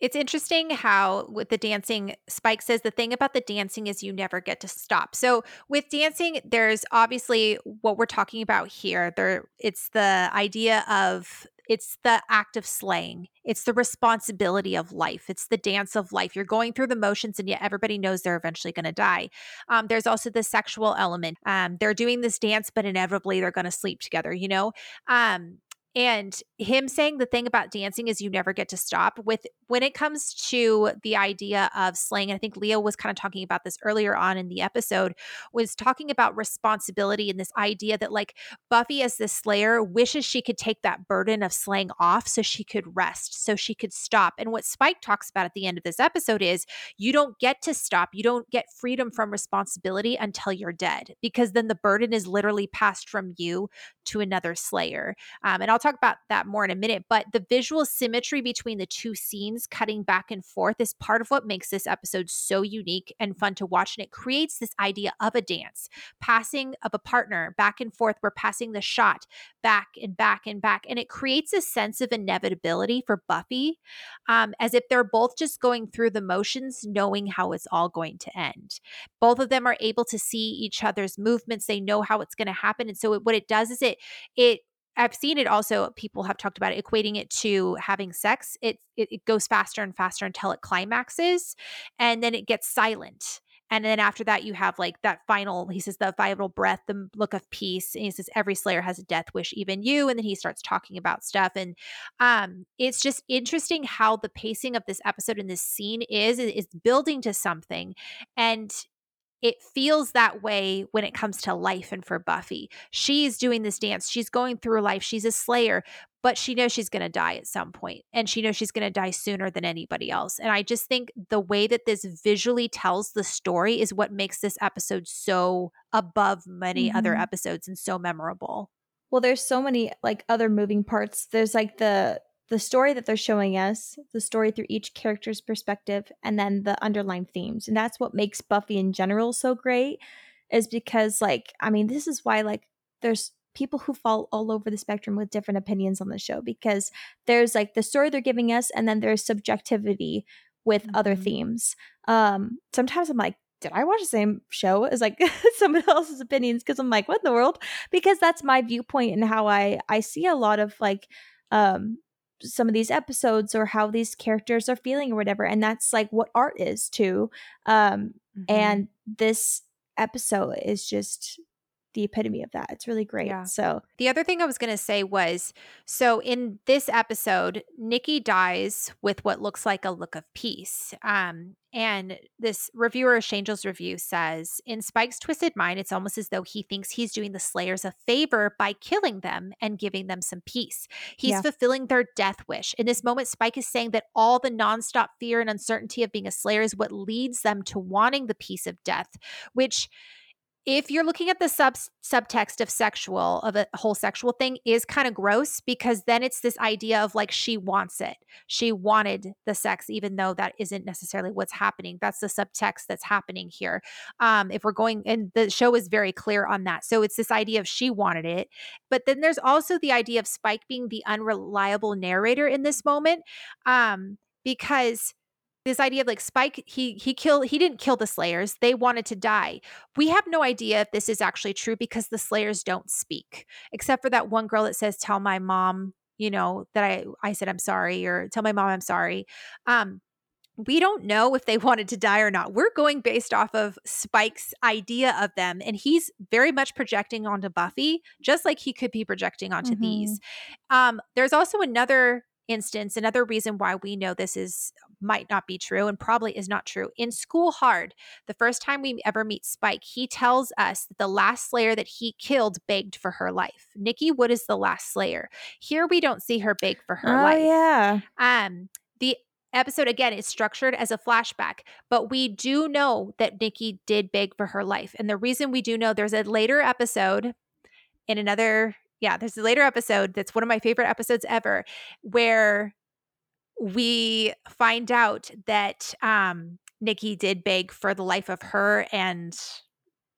It's interesting how with the dancing, Spike says the thing about the dancing is you never get to stop. So with dancing, there's obviously what we're talking about here. There, it's the idea of it's the act of slaying. It's the responsibility of life. It's the dance of life. You're going through the motions, and yet everybody knows they're eventually going to die. Um, there's also the sexual element. Um, they're doing this dance, but inevitably they're going to sleep together. You know. Um, and him saying the thing about dancing is you never get to stop with when it comes to the idea of slaying and i think Leah was kind of talking about this earlier on in the episode was talking about responsibility and this idea that like buffy as the slayer wishes she could take that burden of slaying off so she could rest so she could stop. And what spike talks about at the end of this episode is you don't get to stop you don't get freedom from responsibility until you're dead because then the burden is literally passed from you to another slayer. Um, and i'll talk talk about that more in a minute, but the visual symmetry between the two scenes cutting back and forth is part of what makes this episode so unique and fun to watch. And it creates this idea of a dance, passing of a partner back and forth. We're passing the shot back and back and back. And it creates a sense of inevitability for Buffy, um, as if they're both just going through the motions, knowing how it's all going to end. Both of them are able to see each other's movements. They know how it's going to happen. And so it, what it does is it, it, I've seen it also. People have talked about it, equating it to having sex. It, it, it goes faster and faster until it climaxes, and then it gets silent. And then after that, you have like that final. He says the final breath, the look of peace. And he says every Slayer has a death wish, even you. And then he starts talking about stuff, and um, it's just interesting how the pacing of this episode and this scene is is building to something, and it feels that way when it comes to life and for Buffy. She's doing this dance. She's going through life. She's a slayer, but she knows she's going to die at some point and she knows she's going to die sooner than anybody else. And I just think the way that this visually tells the story is what makes this episode so above many mm-hmm. other episodes and so memorable. Well, there's so many like other moving parts. There's like the the story that they're showing us, the story through each character's perspective, and then the underlying themes. And that's what makes Buffy in general so great, is because, like, I mean, this is why, like, there's people who fall all over the spectrum with different opinions on the show because there's like the story they're giving us, and then there's subjectivity with mm-hmm. other themes. Um, sometimes I'm like, did I watch the same show as like someone else's opinions? Because I'm like, what in the world? Because that's my viewpoint and how I I see a lot of like um some of these episodes or how these characters are feeling or whatever and that's like what art is too um mm-hmm. and this episode is just the epitome of that. It's really great. Yeah. So the other thing I was going to say was so in this episode, Nikki dies with what looks like a look of peace. Um, and this reviewer, Shangel's review says, in Spike's twisted mind, it's almost as though he thinks he's doing the Slayers a favor by killing them and giving them some peace. He's yeah. fulfilling their death wish. In this moment, Spike is saying that all the nonstop fear and uncertainty of being a Slayer is what leads them to wanting the peace of death, which if you're looking at the sub subtext of sexual of a whole sexual thing is kind of gross because then it's this idea of like she wants it. She wanted the sex even though that isn't necessarily what's happening. That's the subtext that's happening here. Um if we're going and the show is very clear on that. So it's this idea of she wanted it but then there's also the idea of spike being the unreliable narrator in this moment um because this idea of like Spike, he he killed he didn't kill the Slayers. They wanted to die. We have no idea if this is actually true because the Slayers don't speak, except for that one girl that says, "Tell my mom, you know, that I I said I'm sorry," or "Tell my mom I'm sorry." Um, we don't know if they wanted to die or not. We're going based off of Spike's idea of them, and he's very much projecting onto Buffy, just like he could be projecting onto mm-hmm. these. Um, there's also another instance, another reason why we know this is might not be true and probably is not true. In School Hard, the first time we ever meet Spike, he tells us that the last Slayer that he killed begged for her life. Nikki Wood is the last Slayer. Here we don't see her beg for her life. oh, life. yeah. Um, the episode again is structured as a flashback, but we do know that Nikki did beg for her life. And the reason we do know there's a later episode in another yeah, there's a later episode that's one of my favorite episodes ever where we find out that um Nikki did beg for the life of her and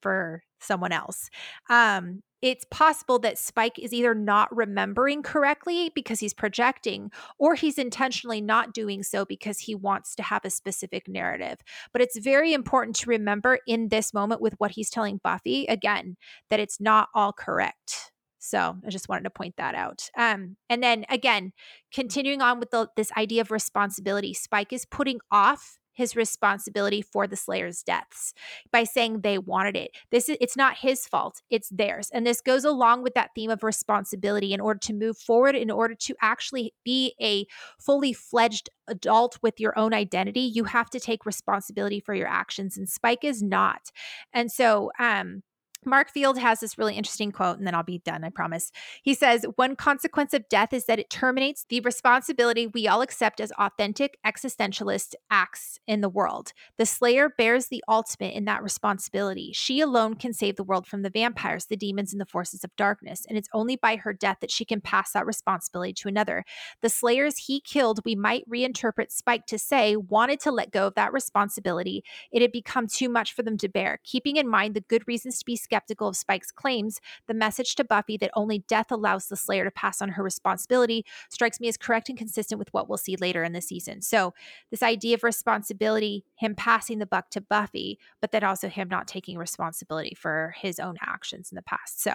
for someone else. Um it's possible that Spike is either not remembering correctly because he's projecting, or he's intentionally not doing so because he wants to have a specific narrative. But it's very important to remember in this moment with what he's telling Buffy, again, that it's not all correct. So I just wanted to point that out. Um, and then again, continuing on with the, this idea of responsibility, Spike is putting off his responsibility for the slayer's deaths by saying they wanted it. This is it's not his fault it's theirs. And this goes along with that theme of responsibility in order to move forward in order to actually be a fully fledged adult with your own identity you have to take responsibility for your actions and spike is not. And so um Mark Field has this really interesting quote, and then I'll be done, I promise. He says, One consequence of death is that it terminates the responsibility we all accept as authentic existentialist acts in the world. The Slayer bears the ultimate in that responsibility. She alone can save the world from the vampires, the demons, and the forces of darkness, and it's only by her death that she can pass that responsibility to another. The Slayers he killed, we might reinterpret Spike to say, wanted to let go of that responsibility. It had become too much for them to bear, keeping in mind the good reasons to be skeptical of Spike's claims, the message to Buffy that only death allows the Slayer to pass on her responsibility strikes me as correct and consistent with what we'll see later in the season. So, this idea of responsibility, him passing the buck to Buffy, but then also him not taking responsibility for his own actions in the past. So,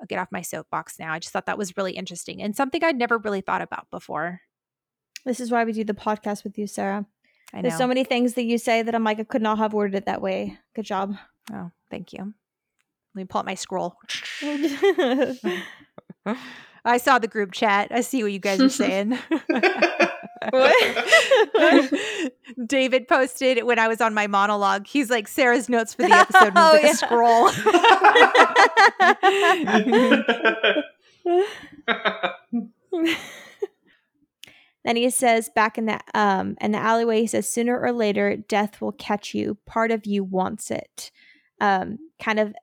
I'll get off my soapbox now. I just thought that was really interesting and something I'd never really thought about before. This is why we do the podcast with you, Sarah. There's so many things that you say that I'm like, I could not have worded it that way. Good job. Oh, thank you. Let me pull up my scroll. I saw the group chat. I see what you guys are saying. David posted when I was on my monologue. He's like Sarah's notes for the episode oh, a scroll. then he says back in the um in the alleyway, he says, sooner or later, death will catch you. Part of you wants it. Um, kind of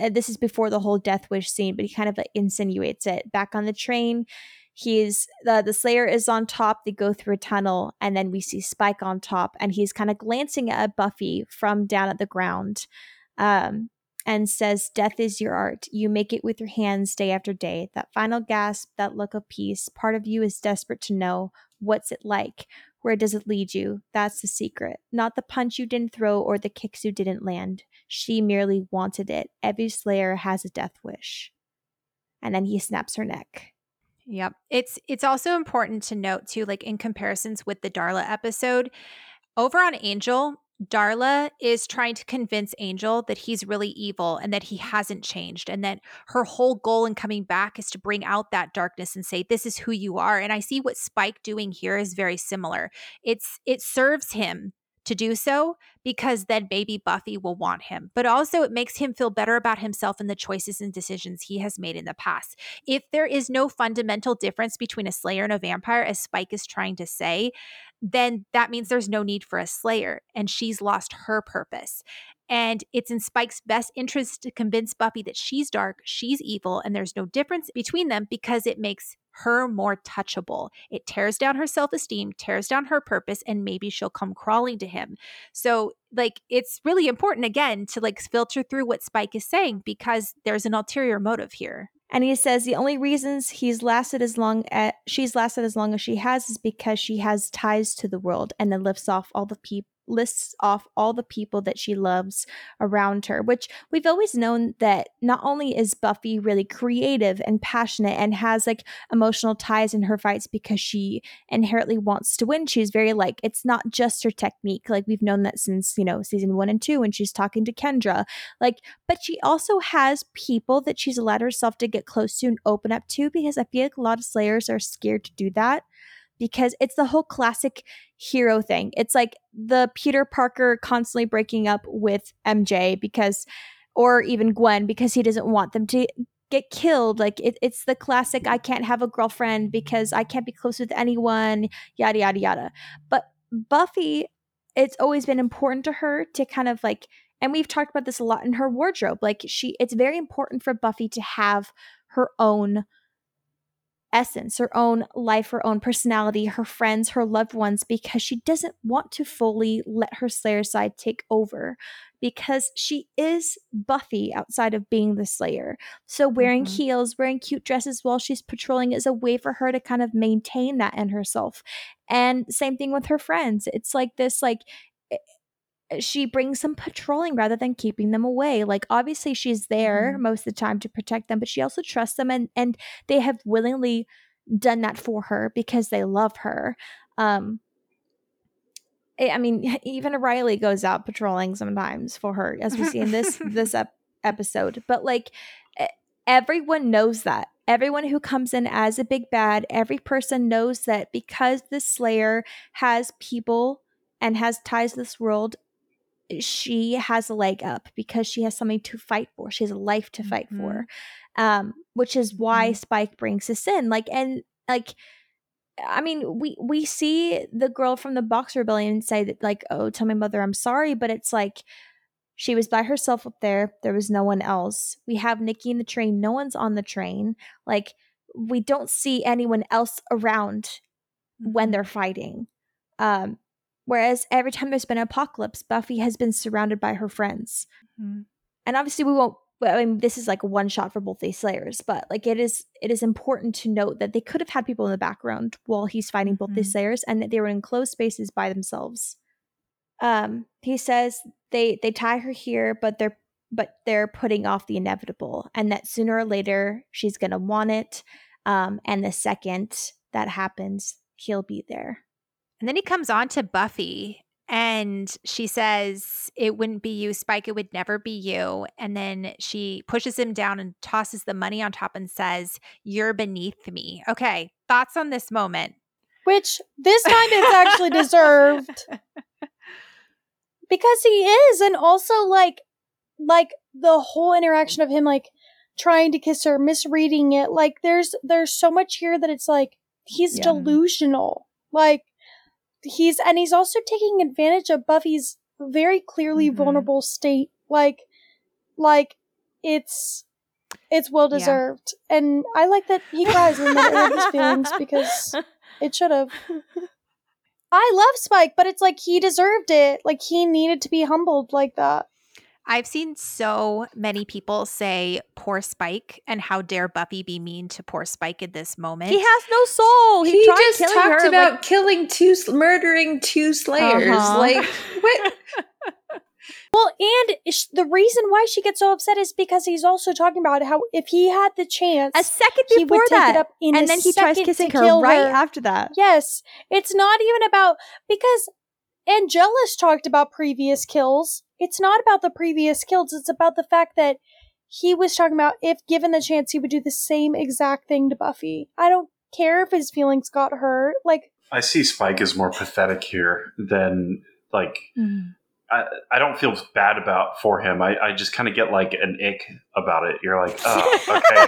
uh, this is before the whole death wish scene, but he kind of like insinuates it. Back on the train, he's the the Slayer is on top. They go through a tunnel, and then we see Spike on top, and he's kind of glancing at Buffy from down at the ground, um, and says, "Death is your art. You make it with your hands day after day. That final gasp, that look of peace. Part of you is desperate to know what's it like. Where does it lead you? That's the secret. Not the punch you didn't throw or the kicks you didn't land. She merely wanted it. Every slayer has a death wish. And then he snaps her neck. Yep. It's it's also important to note too like in comparisons with the Darla episode, over on Angel, Darla is trying to convince Angel that he's really evil and that he hasn't changed, and that her whole goal in coming back is to bring out that darkness and say, This is who you are. And I see what Spike doing here is very similar. It's it serves him to do so because then maybe Buffy will want him. But also, it makes him feel better about himself and the choices and decisions he has made in the past. If there is no fundamental difference between a Slayer and a vampire, as Spike is trying to say, then that means there's no need for a Slayer and she's lost her purpose. And it's in Spike's best interest to convince Buffy that she's dark, she's evil, and there's no difference between them because it makes her more touchable. It tears down her self esteem, tears down her purpose, and maybe she'll come crawling to him. So, like, it's really important again to like filter through what Spike is saying because there's an ulterior motive here. And he says the only reasons he's lasted as long as she's lasted as long as she has is because she has ties to the world and then lifts off all the people lists off all the people that she loves around her, which we've always known that not only is Buffy really creative and passionate and has like emotional ties in her fights because she inherently wants to win. She's very like, it's not just her technique. Like we've known that since, you know, season one and two when she's talking to Kendra. Like, but she also has people that she's allowed herself to get close to and open up to because I feel like a lot of Slayers are scared to do that because it's the whole classic hero thing. It's like the Peter Parker constantly breaking up with MJ because, or even Gwen because he doesn't want them to get killed. Like it, it's the classic I can't have a girlfriend because I can't be close with anyone, yada, yada, yada. But Buffy, it's always been important to her to kind of like, and we've talked about this a lot in her wardrobe. Like she, it's very important for Buffy to have her own essence, her own life, her own personality, her friends, her loved ones, because she doesn't want to fully let her Slayer side take over because she is Buffy outside of being the Slayer. So wearing mm-hmm. heels, wearing cute dresses while she's patrolling is a way for her to kind of maintain that in herself. And same thing with her friends. It's like this like she brings them patrolling rather than keeping them away. Like obviously she's there mm-hmm. most of the time to protect them, but she also trusts them and and they have willingly done that for her because they love her. Um I mean, even Riley goes out patrolling sometimes for her, as we see in this this ep- episode. But like, everyone knows that. Everyone who comes in as a big bad, every person knows that because the Slayer has people and has ties to this world, she has a leg up because she has something to fight for. She has a life to fight mm-hmm. for, um, which is why mm-hmm. Spike brings this in. Like, and like, I mean, we we see the girl from the Box Rebellion say that, like, "Oh, tell my mother I'm sorry," but it's like she was by herself up there. There was no one else. We have Nikki in the train. No one's on the train. Like, we don't see anyone else around when mm-hmm. they're fighting. Um, Whereas every time there's been an apocalypse, Buffy has been surrounded by her friends. Mm-hmm. And obviously, we won't. I mean, this is like one shot for both these Slayers, but like it is, it is important to note that they could have had people in the background while he's fighting both mm-hmm. these Slayers, and that they were in closed spaces by themselves. Um, he says they they tie her here, but they're but they're putting off the inevitable, and that sooner or later she's gonna want it. Um, and the second that happens, he'll be there. And then he comes on to Buffy and she says, It wouldn't be you, Spike. It would never be you. And then she pushes him down and tosses the money on top and says, You're beneath me. Okay. Thoughts on this moment? Which this time it's actually deserved. Because he is. And also, like, like the whole interaction of him, like, trying to kiss her, misreading it. Like, there's, there's so much here that it's like, he's yeah. delusional. Like, he's and he's also taking advantage of Buffy's very clearly mm-hmm. vulnerable state. Like, like it's it's well deserved, yeah. and I like that he cries and not his feelings because it should have. I love Spike, but it's like he deserved it. Like he needed to be humbled like that. I've seen so many people say poor Spike and how dare Buffy be mean to poor Spike in this moment. He has no soul. He, he just talked her, about like- killing two, murdering two slayers. Uh-huh. Like what? Well, and the reason why she gets so upset is because he's also talking about how if he had the chance, a second before that, and then he tries kissing her right her. after that. Yes, it's not even about because Angelus talked about previous kills. It's not about the previous kills. It's about the fact that he was talking about if given the chance, he would do the same exact thing to Buffy. I don't care if his feelings got hurt. Like I see Spike is more pathetic here than like. Mm I, I don't feel bad about for him. I, I just kind of get like an ick about it. You're like, oh, okay.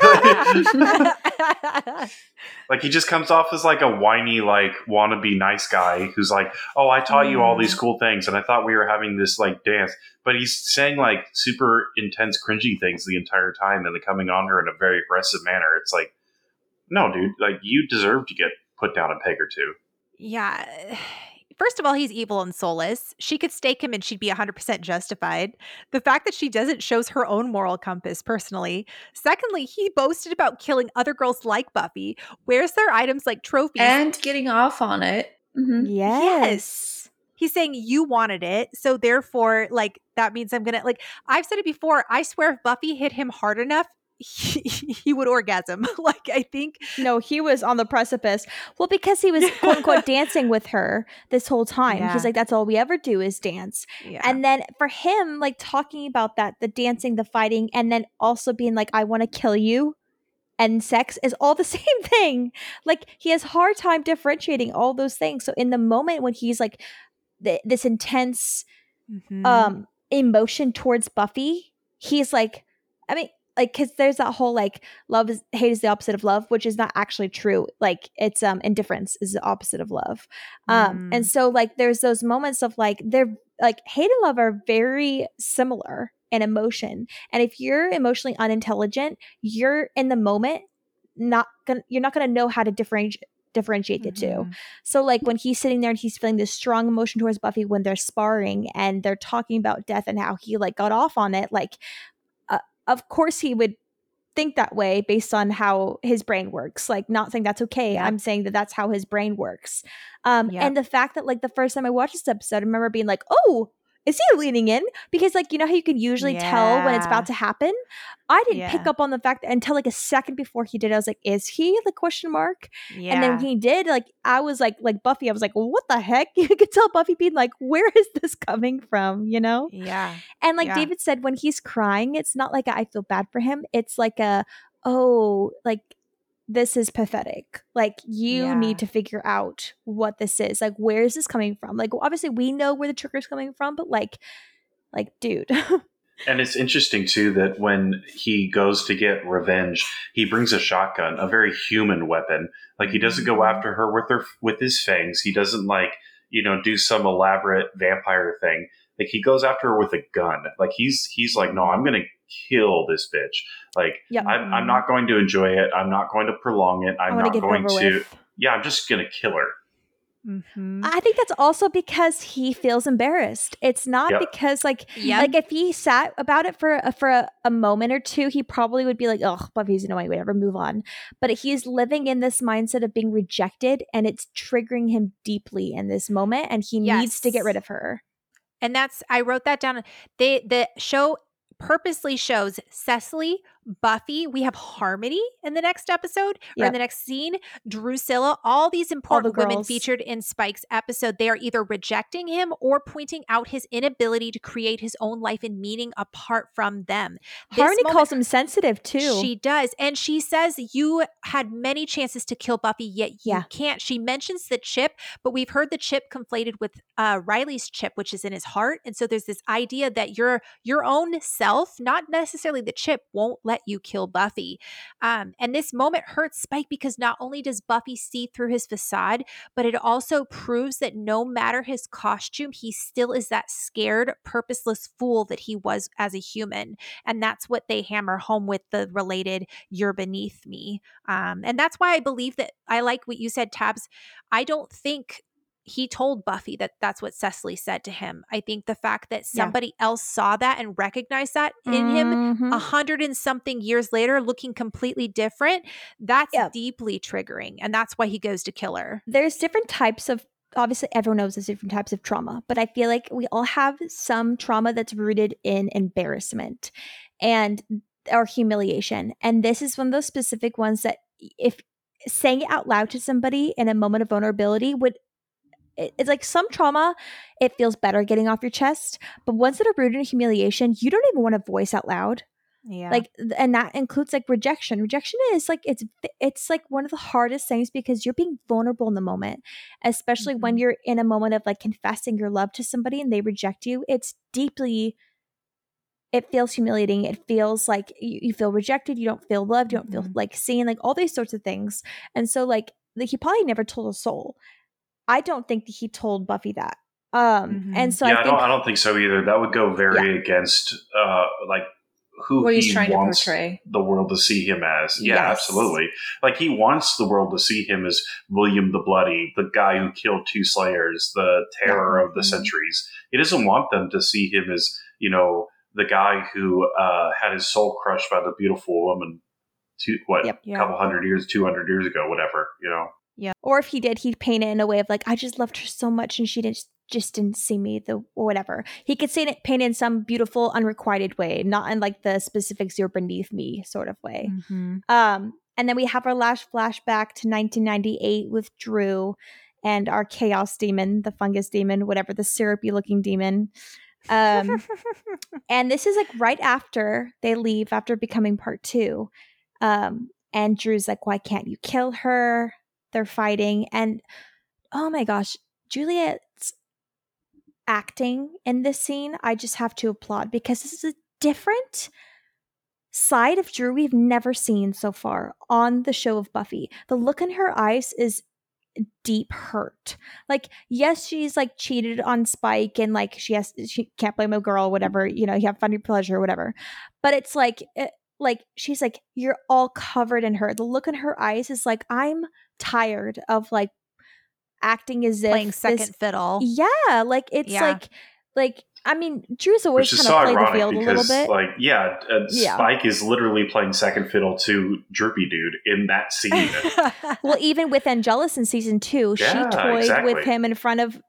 like he just comes off as like a whiny, like wannabe nice guy who's like, oh, I taught you all these mm. cool things, and I thought we were having this like dance, but he's saying like super intense, cringy things the entire time, and then coming on her in a very aggressive manner. It's like, no, dude, like you deserve to get put down a peg or two. Yeah First of all, he's evil and soulless. She could stake him and she'd be 100% justified. The fact that she doesn't shows her own moral compass personally. Secondly, he boasted about killing other girls like Buffy. Where's their items like trophies? And getting off on it. Mm-hmm. Yes. yes. He's saying you wanted it. So therefore, like, that means I'm going to, like, I've said it before. I swear if Buffy hit him hard enough, he, he would orgasm. like I think no, he was on the precipice. Well, because he was quote unquote dancing with her this whole time. Yeah. He's like, that's all we ever do is dance. Yeah. And then for him, like talking about that, the dancing, the fighting, and then also being like, I want to kill you and sex is all the same thing. Like he has hard time differentiating all those things. So in the moment when he's like th- this intense mm-hmm. um emotion towards Buffy, he's like, I mean, like because there's that whole like love is hate is the opposite of love which is not actually true like it's um indifference is the opposite of love um and mm. so like there's those moments of like they're like hate and love are very similar in emotion and if you're emotionally unintelligent you're in the moment not gonna you're not gonna know how to differentiate differentiate the mm-hmm. two. So like when he's sitting there and he's feeling this strong emotion towards Buffy when they're sparring and they're talking about death and how he like got off on it, like of course he would think that way based on how his brain works like not saying that's okay yeah. i'm saying that that's how his brain works um yep. and the fact that like the first time i watched this episode i remember being like oh is he leaning in? Because like you know how you can usually yeah. tell when it's about to happen. I didn't yeah. pick up on the fact that until like a second before he did. I was like, is he the question mark? Yeah. And then he did, like I was like like Buffy, I was like, what the heck? You could tell Buffy being like, where is this coming from? You know? Yeah. And like yeah. David said, when he's crying, it's not like a, I feel bad for him. It's like a oh, like this is pathetic. Like you yeah. need to figure out what this is. Like where is this coming from? Like obviously we know where the trigger is coming from, but like like dude. and it's interesting too that when he goes to get revenge, he brings a shotgun, a very human weapon. Like he doesn't go mm-hmm. after her with her with his fangs. He doesn't like, you know, do some elaborate vampire thing. Like he goes after her with a gun. Like he's he's like, no, I'm gonna kill this bitch. Like yep. I'm, I'm not going to enjoy it. I'm not going to prolong it. I'm not going to. With. Yeah, I'm just gonna kill her. Mm-hmm. I think that's also because he feels embarrassed. It's not yep. because like yep. like if he sat about it for a, for a, a, moment or two, he probably would be like, "Oh, Buffy's annoying, whatever, move on." But he's living in this mindset of being rejected, and it's triggering him deeply in this moment, and he yes. needs to get rid of her. And that's I wrote that down. They the show purposely shows Cecily Buffy. We have Harmony in the next episode yep. or in the next scene. Drusilla, all these important all the women featured in Spike's episode, they are either rejecting him or pointing out his inability to create his own life and meaning apart from them. This Harmony moment, calls him sensitive too. She does. And she says, You had many chances to kill Buffy, yet you yeah. can't. She mentions the chip, but we've heard the chip conflated with uh, Riley's chip, which is in his heart. And so there's this idea that your your own self, not necessarily the chip, won't let let you kill Buffy. Um, and this moment hurts Spike because not only does Buffy see through his facade, but it also proves that no matter his costume, he still is that scared, purposeless fool that he was as a human. And that's what they hammer home with the related, you're beneath me. Um, and that's why I believe that I like what you said, Tabs. I don't think he told Buffy that that's what Cecily said to him. I think the fact that somebody yeah. else saw that and recognized that in mm-hmm. him a hundred and something years later, looking completely different, that's deeply triggering. And that's why he goes to kill her. There's different types of obviously everyone knows there's different types of trauma, but I feel like we all have some trauma that's rooted in embarrassment and or humiliation. And this is one of those specific ones that if saying it out loud to somebody in a moment of vulnerability would it's like some trauma it feels better getting off your chest but ones that are rooted in humiliation you don't even want to voice out loud Yeah. like and that includes like rejection rejection is like it's it's like one of the hardest things because you're being vulnerable in the moment especially when Mhm. you're in a moment of like confessing your love to somebody and they reject you it's deeply it feels humiliating it feels like you, you feel rejected you don't feel loved you don't feel Mhm. like seen like all these sorts of things and so like, like he probably never told a soul i don't think that he told buffy that um Mhm. and so yeah, i I, don't. I don't think so either. That would go very against uh, like who What he he's trying to wants portray. the world to see him as. Yeah, Yes. absolutely. Like he wants the world to see him as William the Bloody, the guy who killed two Slayers, the terror of the Mhm. centuries. He doesn't want them to see him as you know the guy who uh, had his soul crushed by the beautiful woman. Two, what Yep. Yeah. couple hundred years, two hundred years ago, whatever. You know. Or if he did he'd paint it in a way of like i just loved her so much and she didn't just didn't see me the or whatever. He could say it paint it in some beautiful unrequited way not in like the specifics you're beneath me sort of way. Mhm. um and then we have our last flashback to 1998 with Dru and our chaos demon the fungus demon whatever the syrupy looking demon. Um and this is like right after they leave after becoming part two. Um and Dru's like why can't you kill her they're fighting and oh my gosh juliet's acting in this scene i just have to applaud because this is a different side of Dru we've never seen so far on the show of buffy. The look in her eyes is deep hurt. Like yes she's like cheated on spike and like she has she can't blame a girl whatever you know you have fun your pleasure whatever but it's like it, like she's like you're all covered in her the look in her eyes is like i'm tired of like acting as if Playing second this- fiddle. yeah like it's Yeah. like like i mean Dru's always Which is kind so of played the ironic field a little bit like, yeah, uh, Yeah. Spike is literally playing second fiddle to Droopy Dude in that scene. well even with angelus in season two Yeah, she toyed exactly. with him in front of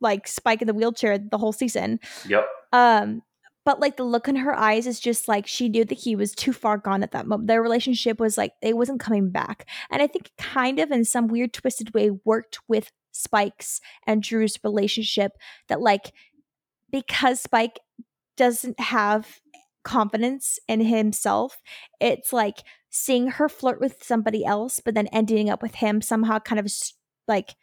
like spike in the wheelchair the whole season yep. Um, but like the look in her eyes is just like she knew that he was too far gone at that moment. Their relationship was like it wasn't coming back. And I think kind of in some weird twisted way worked with Spike's and Dru's relationship that like because Spike doesn't have confidence in himself, it's like seeing her flirt with somebody else, but then ending up with him somehow kind of like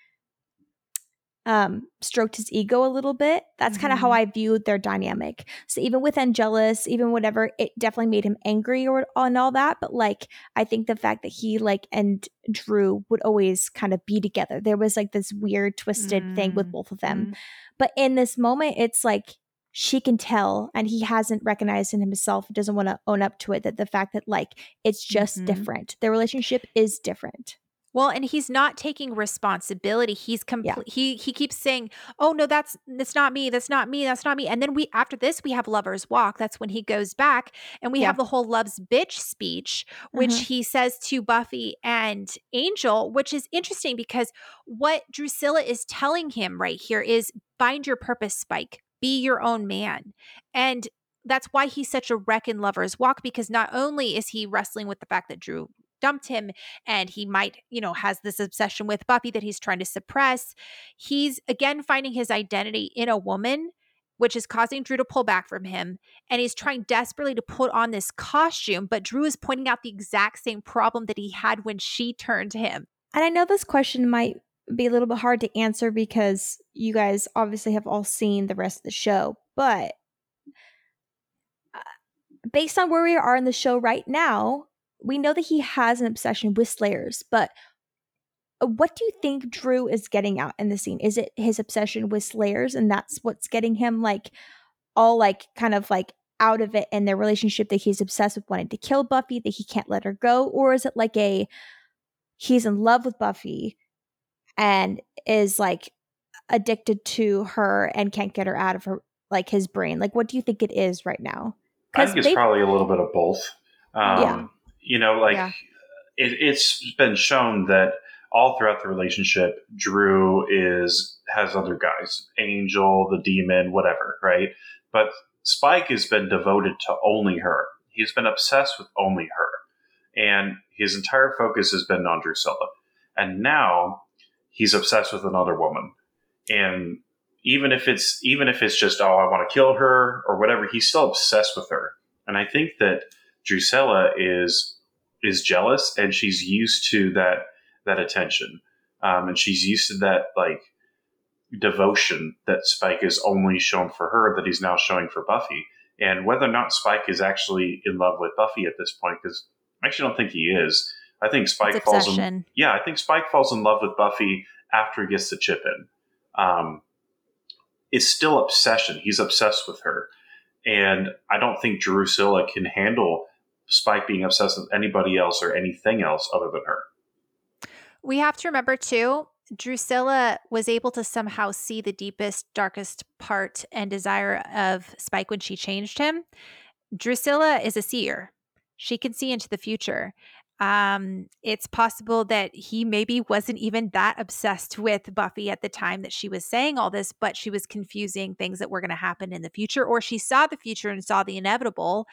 um stroked his ego a little bit. That's kind of how i viewed their dynamic. So even with angelus even whatever it definitely made him angry or and all that but like i think the fact that he like and Dru would always kind of be together. There was like this weird twisted thing with both of them. But in this moment it's like she can tell and he hasn't recognized in himself doesn't want to own up to it that the fact that like it's just Mhm. different. Their relationship is different Well, and he's not taking responsibility. He's complete. He he keeps saying, "Oh no, that's that's not me. That's not me. That's not me." And then we after this we have lovers walk. That's when he goes back and we Yeah. have the whole loves bitch speech which Mhm. he says to Buffy and Angel, which is interesting because what Drusilla is telling him right here is find your purpose, Spike. Be your own man. And that's why he's such a wreck in Lover's Walk because not only is he wrestling with the fact that Dru dumped him and he might, you know, has this obsession with Buffy that he's trying to suppress, he's again finding his identity in a woman which is causing Dru to pull back from him. And he's trying desperately to put on this costume, but Dru is pointing out the exact same problem that he had when she turned to him. And I know this question might be a little bit hard to answer because you guys obviously have all seen the rest of the show, but uh, based on where we are in the show right now, we know that he has an obsession with Slayers, but uh, what do you think Dru is getting out in the scene? Is it his obsession with Slayers and that's what's getting him like all like kind of like out of it in their relationship that he's obsessed with wanting to kill Buffy, that he can't let her go? Or is it like a he's in love with Buffy and is like addicted to her and can't get her out of her like his brain? Like what do you think it is right now? I think it's probably a little bit of both. Um, Yeah. You know, like Yeah. it, it's been shown that all throughout the relationship, Dru is has other guys, Angel, the demon, whatever, right? But Spike has been devoted to only her. He's been obsessed with only her. And his entire focus has been on Drusilla. And now he's obsessed with another woman. And even if it's even if it's just, oh, I want to kill her or whatever, he's still obsessed with her. And I think that Drusilla is is jealous and she's used to that that attention. Um, and she's used to that like devotion that Spike is only shown for her that he's now showing for Buffy. And whether or not Spike is actually in love with Buffy at this point, because I actually don't think he is. I think Spike falls in. Yeah, I think Spike falls in love with Buffy after he gets the chip in. Um, it's still obsession. He's obsessed with her, and I don't think Drusilla can handle Spike being obsessed with anybody else or anything else other than her. We have to remember too, Drusilla was able to somehow see the deepest, darkest part and desire of Spike when she changed him. Drusilla is a seer. She can see into the future. Um, it's possible that he maybe wasn't even that obsessed with Buffy at the time that she was saying all this, but she was confusing things that were going to happen in the future, or she saw the future and saw the inevitable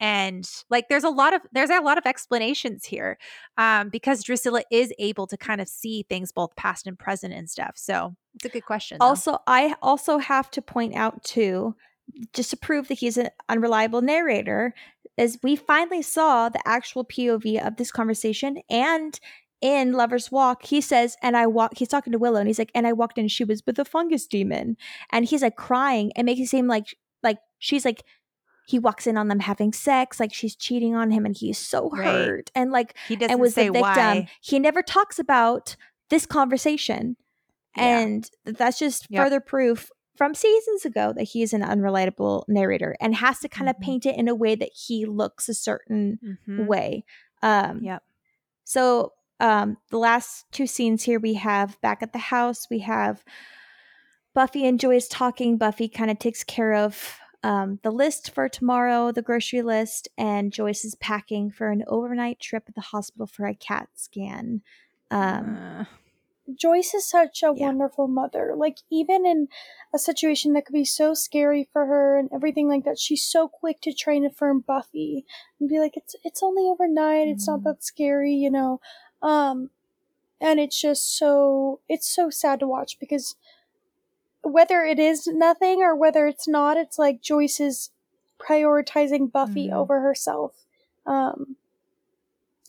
and like there's a lot of there's a lot of explanations here um because drusilla is able to kind of see things both past and present and stuff so it's a good question though. also i also have to point out too just to prove that he's an unreliable narrator is we finally saw the actual pov of this conversation and in Lover's Walk, he says, and I walk, he's talking to Willow, and he's like, and I walked in, she was with the fungus demon. And he's like crying and makes it seem like, like, she's like, he walks in on them having sex, like she's cheating on him, and he's so right. hurt. And like he doesn't and was say the victim. Why. He never talks about this conversation. Yeah. And that's just yep. further proof from seasons ago that he is an unreliable narrator and has to kind mm-hmm. of paint it in a way that he looks a certain mm-hmm. way. Um, yep. So um, the last two scenes here we have back at the house, we have Buffy and Joyce talking. Buffy kind of takes care of um, the list for tomorrow, the grocery list, and Joyce is packing for an overnight trip at the hospital for a CAT scan. Um, uh, Joyce is such a yeah. wonderful mother. Like, even in a situation that could be so scary for her and everything like that, she's so quick to try and affirm Buffy and be like, it's, it's only overnight. It's not mm. that scary, you know? Um, and it's just so, it's so sad to watch because whether it is nothing or whether it's not, it's like Joyce is prioritizing Buffy mm-hmm. over herself. Um,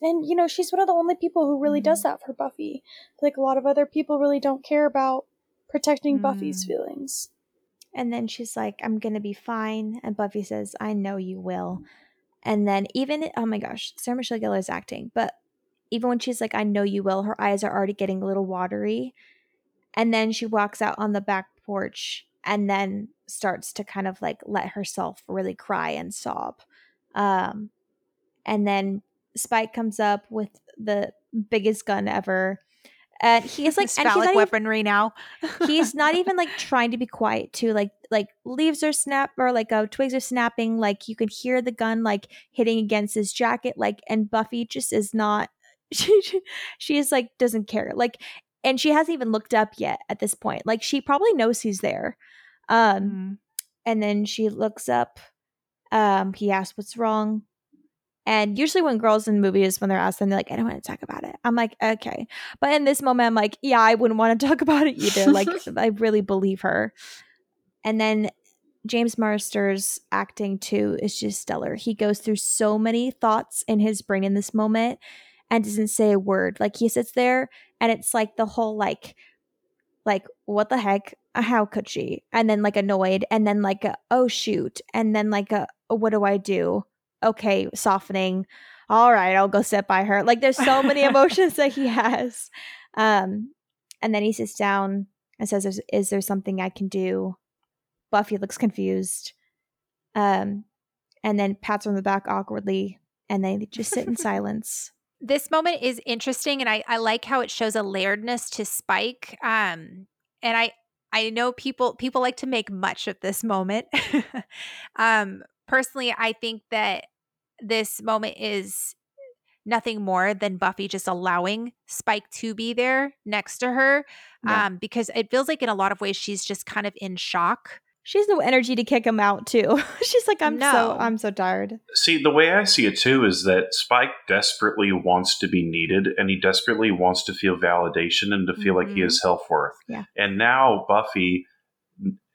and you know, she's one of the only people who really mm-hmm. does that for Buffy. Like a lot of other people really don't care about protecting mm-hmm. Buffy's feelings. And then she's like, I'm gonna be fine. And Buffy says, I know you will. And then even oh my gosh, Sarah Michelle Gellar is acting, but even when she's like, I know you will, her eyes are already getting a little watery. And then she walks out on the back porch and then starts to kind of like let herself really cry and sob. Um, and then Spike comes up with the biggest gun ever. And he's like and phallic weaponry even, now. he's not even like trying to be quiet too. Like like leaves are snap or like uh, twigs are snapping. Like you can hear the gun like hitting against his jacket. Like and Buffy just is not. She she is like doesn't care. Like and she hasn't even looked up yet at this point. Like she probably knows he's there. Um, mm. and then she looks up. Um, he asks what's wrong. And usually when girls in movies, when they're asked them, they're like, I don't want to talk about it. I'm like, okay. But in this moment, I'm like, yeah, I wouldn't want to talk about it either. Like, I really believe her. And then James Marsters acting too is just stellar. He goes through so many thoughts in his brain in this moment and doesn't say a word. Like he sits there and it's like the whole like like what the heck? How could she? And then like annoyed and then like a, oh shoot and then like a what do i do? Okay softening. All right i'll go sit by her. Like there's so many emotions that he has. Um and then he sits down and says is, is there something i can do? Buffy looks confused. Um and then pats her on the back awkwardly and they just sit in silence this moment is interesting and I, I like how it shows a layeredness to spike um and i i know people people like to make much of this moment um personally i think that this moment is nothing more than Buffy just allowing Spike to be there next to her. Yeah. Um, because it feels like in a lot of ways she's just kind of in shock. She has no energy to kick him out too. She's like, I'm No. so I'm so tired. See, the way I see it too is that Spike desperately wants to be needed and he desperately wants to feel validation and to feel like he mm-hmm. has self worth. Yeah. And now Buffy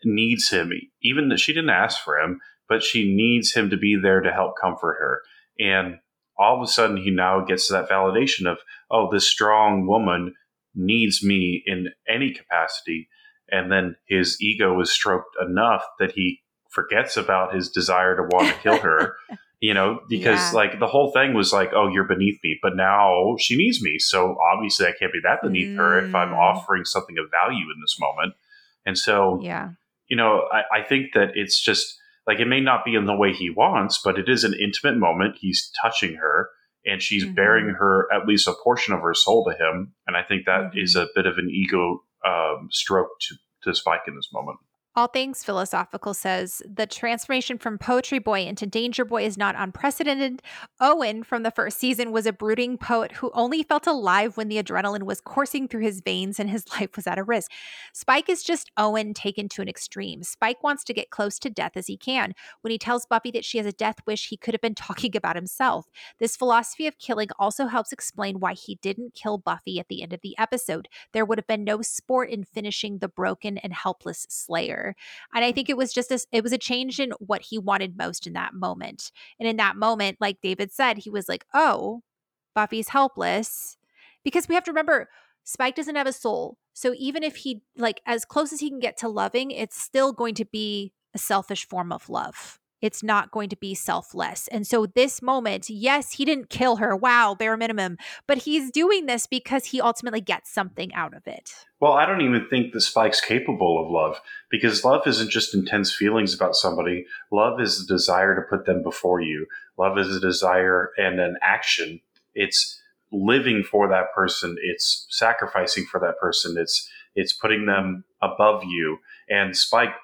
needs him, even that she didn't ask for him, but she needs him to be there to help comfort her. And all of a sudden, he now gets that validation of, oh, this strong woman needs me in any capacity. And then his ego is stroked enough that he forgets about his desire to want to kill her you know because Yeah. like the whole thing was like oh you're beneath me but now she needs me so obviously i can't be that beneath her if i'm Mm. offering something of value in this moment and so Yeah. you know I, I think that it's just like it may not be in the way he wants but it is an intimate moment he's touching her and she's Mhm. bearing her at least a portion of her soul to him and i think that is Mhm. a bit of an ego um, stroke to, to spike in this moment All Things Philosophical says the transformation from Poetry Boy into Danger Boy is not unprecedented. Owen from the first season was a brooding poet who only felt alive when the adrenaline was coursing through his veins and his life was at a risk. Spike is just Owen taken to an extreme. Spike wants to get close to death as he can. When he tells Buffy that she has a death wish, he could have been talking about himself. This philosophy of killing also helps explain why he didn't kill Buffy at the end of the episode. There would have been no sport in finishing the broken and helpless Slayer. And I think it was just a, it was a change in what he wanted most in that moment. And in that moment, like David said, he was like, "Oh, Buffy's helpless." Because we have to remember Spike doesn't have a soul. So even if he like as close as he can get to loving, it's still going to be a selfish form of love. It's not going to be selfless. And so this moment, yes, he didn't kill her. Wow, bare minimum. But he's doing this because he ultimately gets something out of it. Well, I don't even think that Spike's capable of love because love isn't just intense feelings about somebody. Love is a desire to put them before you. Love is a desire and an action. It's living for that person. It's sacrificing for that person. It's it's putting them above you. And Spike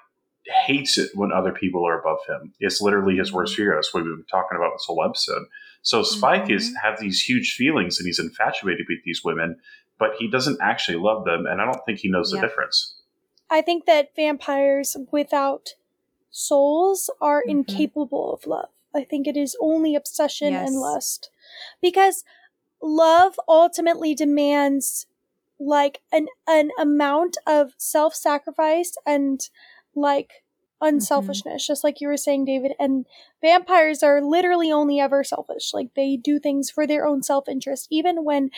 hates it when other people are above him. It's literally his worst fear. That's what we've been talking about this whole episode. So Spike is have these huge feelings and he's infatuated with these women but he doesn't actually love them, and I don't think he knows Yep. the difference. I think that vampires without souls are Mhm. incapable of love. I think it is only obsession Yes. and lust. Because love ultimately demands like an an amount of self-sacrifice and like mm-hmm. unselfishness just like you were saying David and vampires are literally only ever selfish. Like they do things for their own self-interest. Even when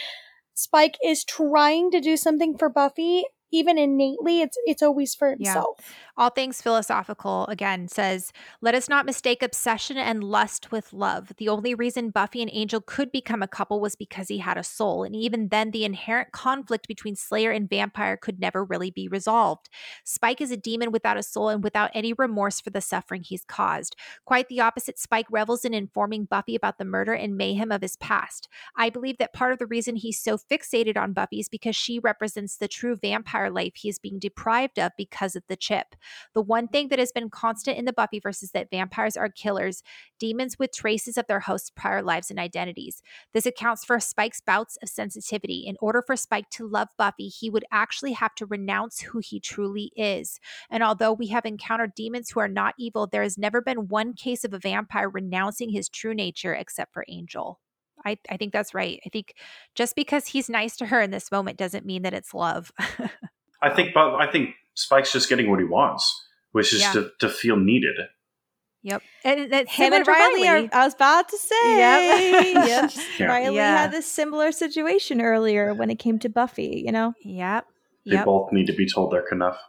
Spike is trying to do something for Buffy even innately it's it's always for himself Yeah. All Things Philosophical again says, Let us not mistake obsession and lust with love. The only reason Buffy and Angel could become a couple was because he had a soul. And even then, the inherent conflict between Slayer and vampire could never really be resolved. Spike is a demon without a soul and without any remorse for the suffering he's caused. Quite the opposite, Spike revels in informing Buffy about the murder and mayhem of his past. I believe that part of the reason he's so fixated on Buffy is because she represents the true vampire life he is being deprived of because of the chip. The one thing that has been constant in the Buffyverse is that vampires are killers, demons with traces of their host's prior lives and identities. This accounts for Spike's bouts of sensitivity. In order for Spike to love Buffy, he would actually have to renounce who he truly is. And although we have encountered demons who are not evil, there has never been one case of a vampire renouncing his true nature except for Angel. I, I think that's right. I think just because he's nice to her in this moment doesn't mean that it's love. I think, but I think Spike's just getting what he wants, which is Yeah. to, to feel needed. Yep. And that's Him and to Riley, are, I was about to say. Yep. Yep. Yeah. Riley Yeah. had this similar situation earlier when it came to Buffy, you know? Yep. They Yep. both need to be told they're enough.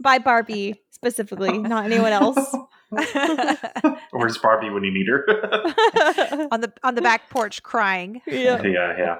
By Barbie specifically, not anyone else. Where's Barbie when you need her? on the on the back porch crying. yeah. yeah, yeah.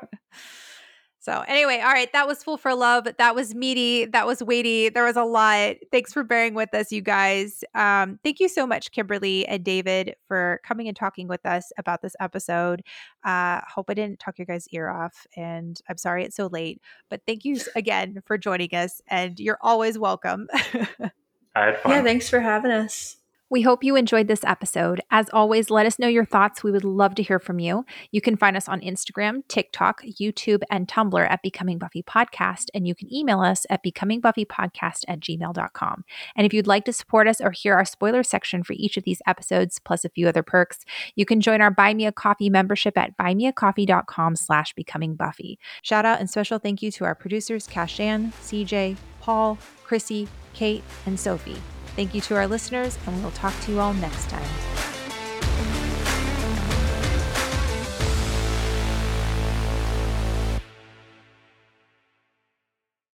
So anyway, all right, that was Fool for Love. That was meaty. That was weighty. There was a lot. Thanks for bearing with us, you guys. Um, thank you so much, Kimberly and David, for coming and talking with us about this episode. Uh, hope I didn't talk your guys' ear off, and I'm sorry it's so late. But thank you again for joining us, and you're always welcome. I had fun. Yeah, thanks for having us. We hope you enjoyed this episode. As always, let us know your thoughts. We would love to hear from you. You can find us on Instagram, TikTok, YouTube, and Tumblr at Becoming Buffy Podcast, and you can email us at becomingbuffypodcast at gmail.com. And if you'd like to support us or hear our spoiler section for each of these episodes, plus a few other perks, you can join our Buy Me a Coffee membership at buymeacoffee.com slash becoming Buffy. Shout out and special thank you to our producers, Kashaan, CJ, Paul, Chrissy, Kate, and Sophie. Thank you to our listeners, and we'll talk to you all next time.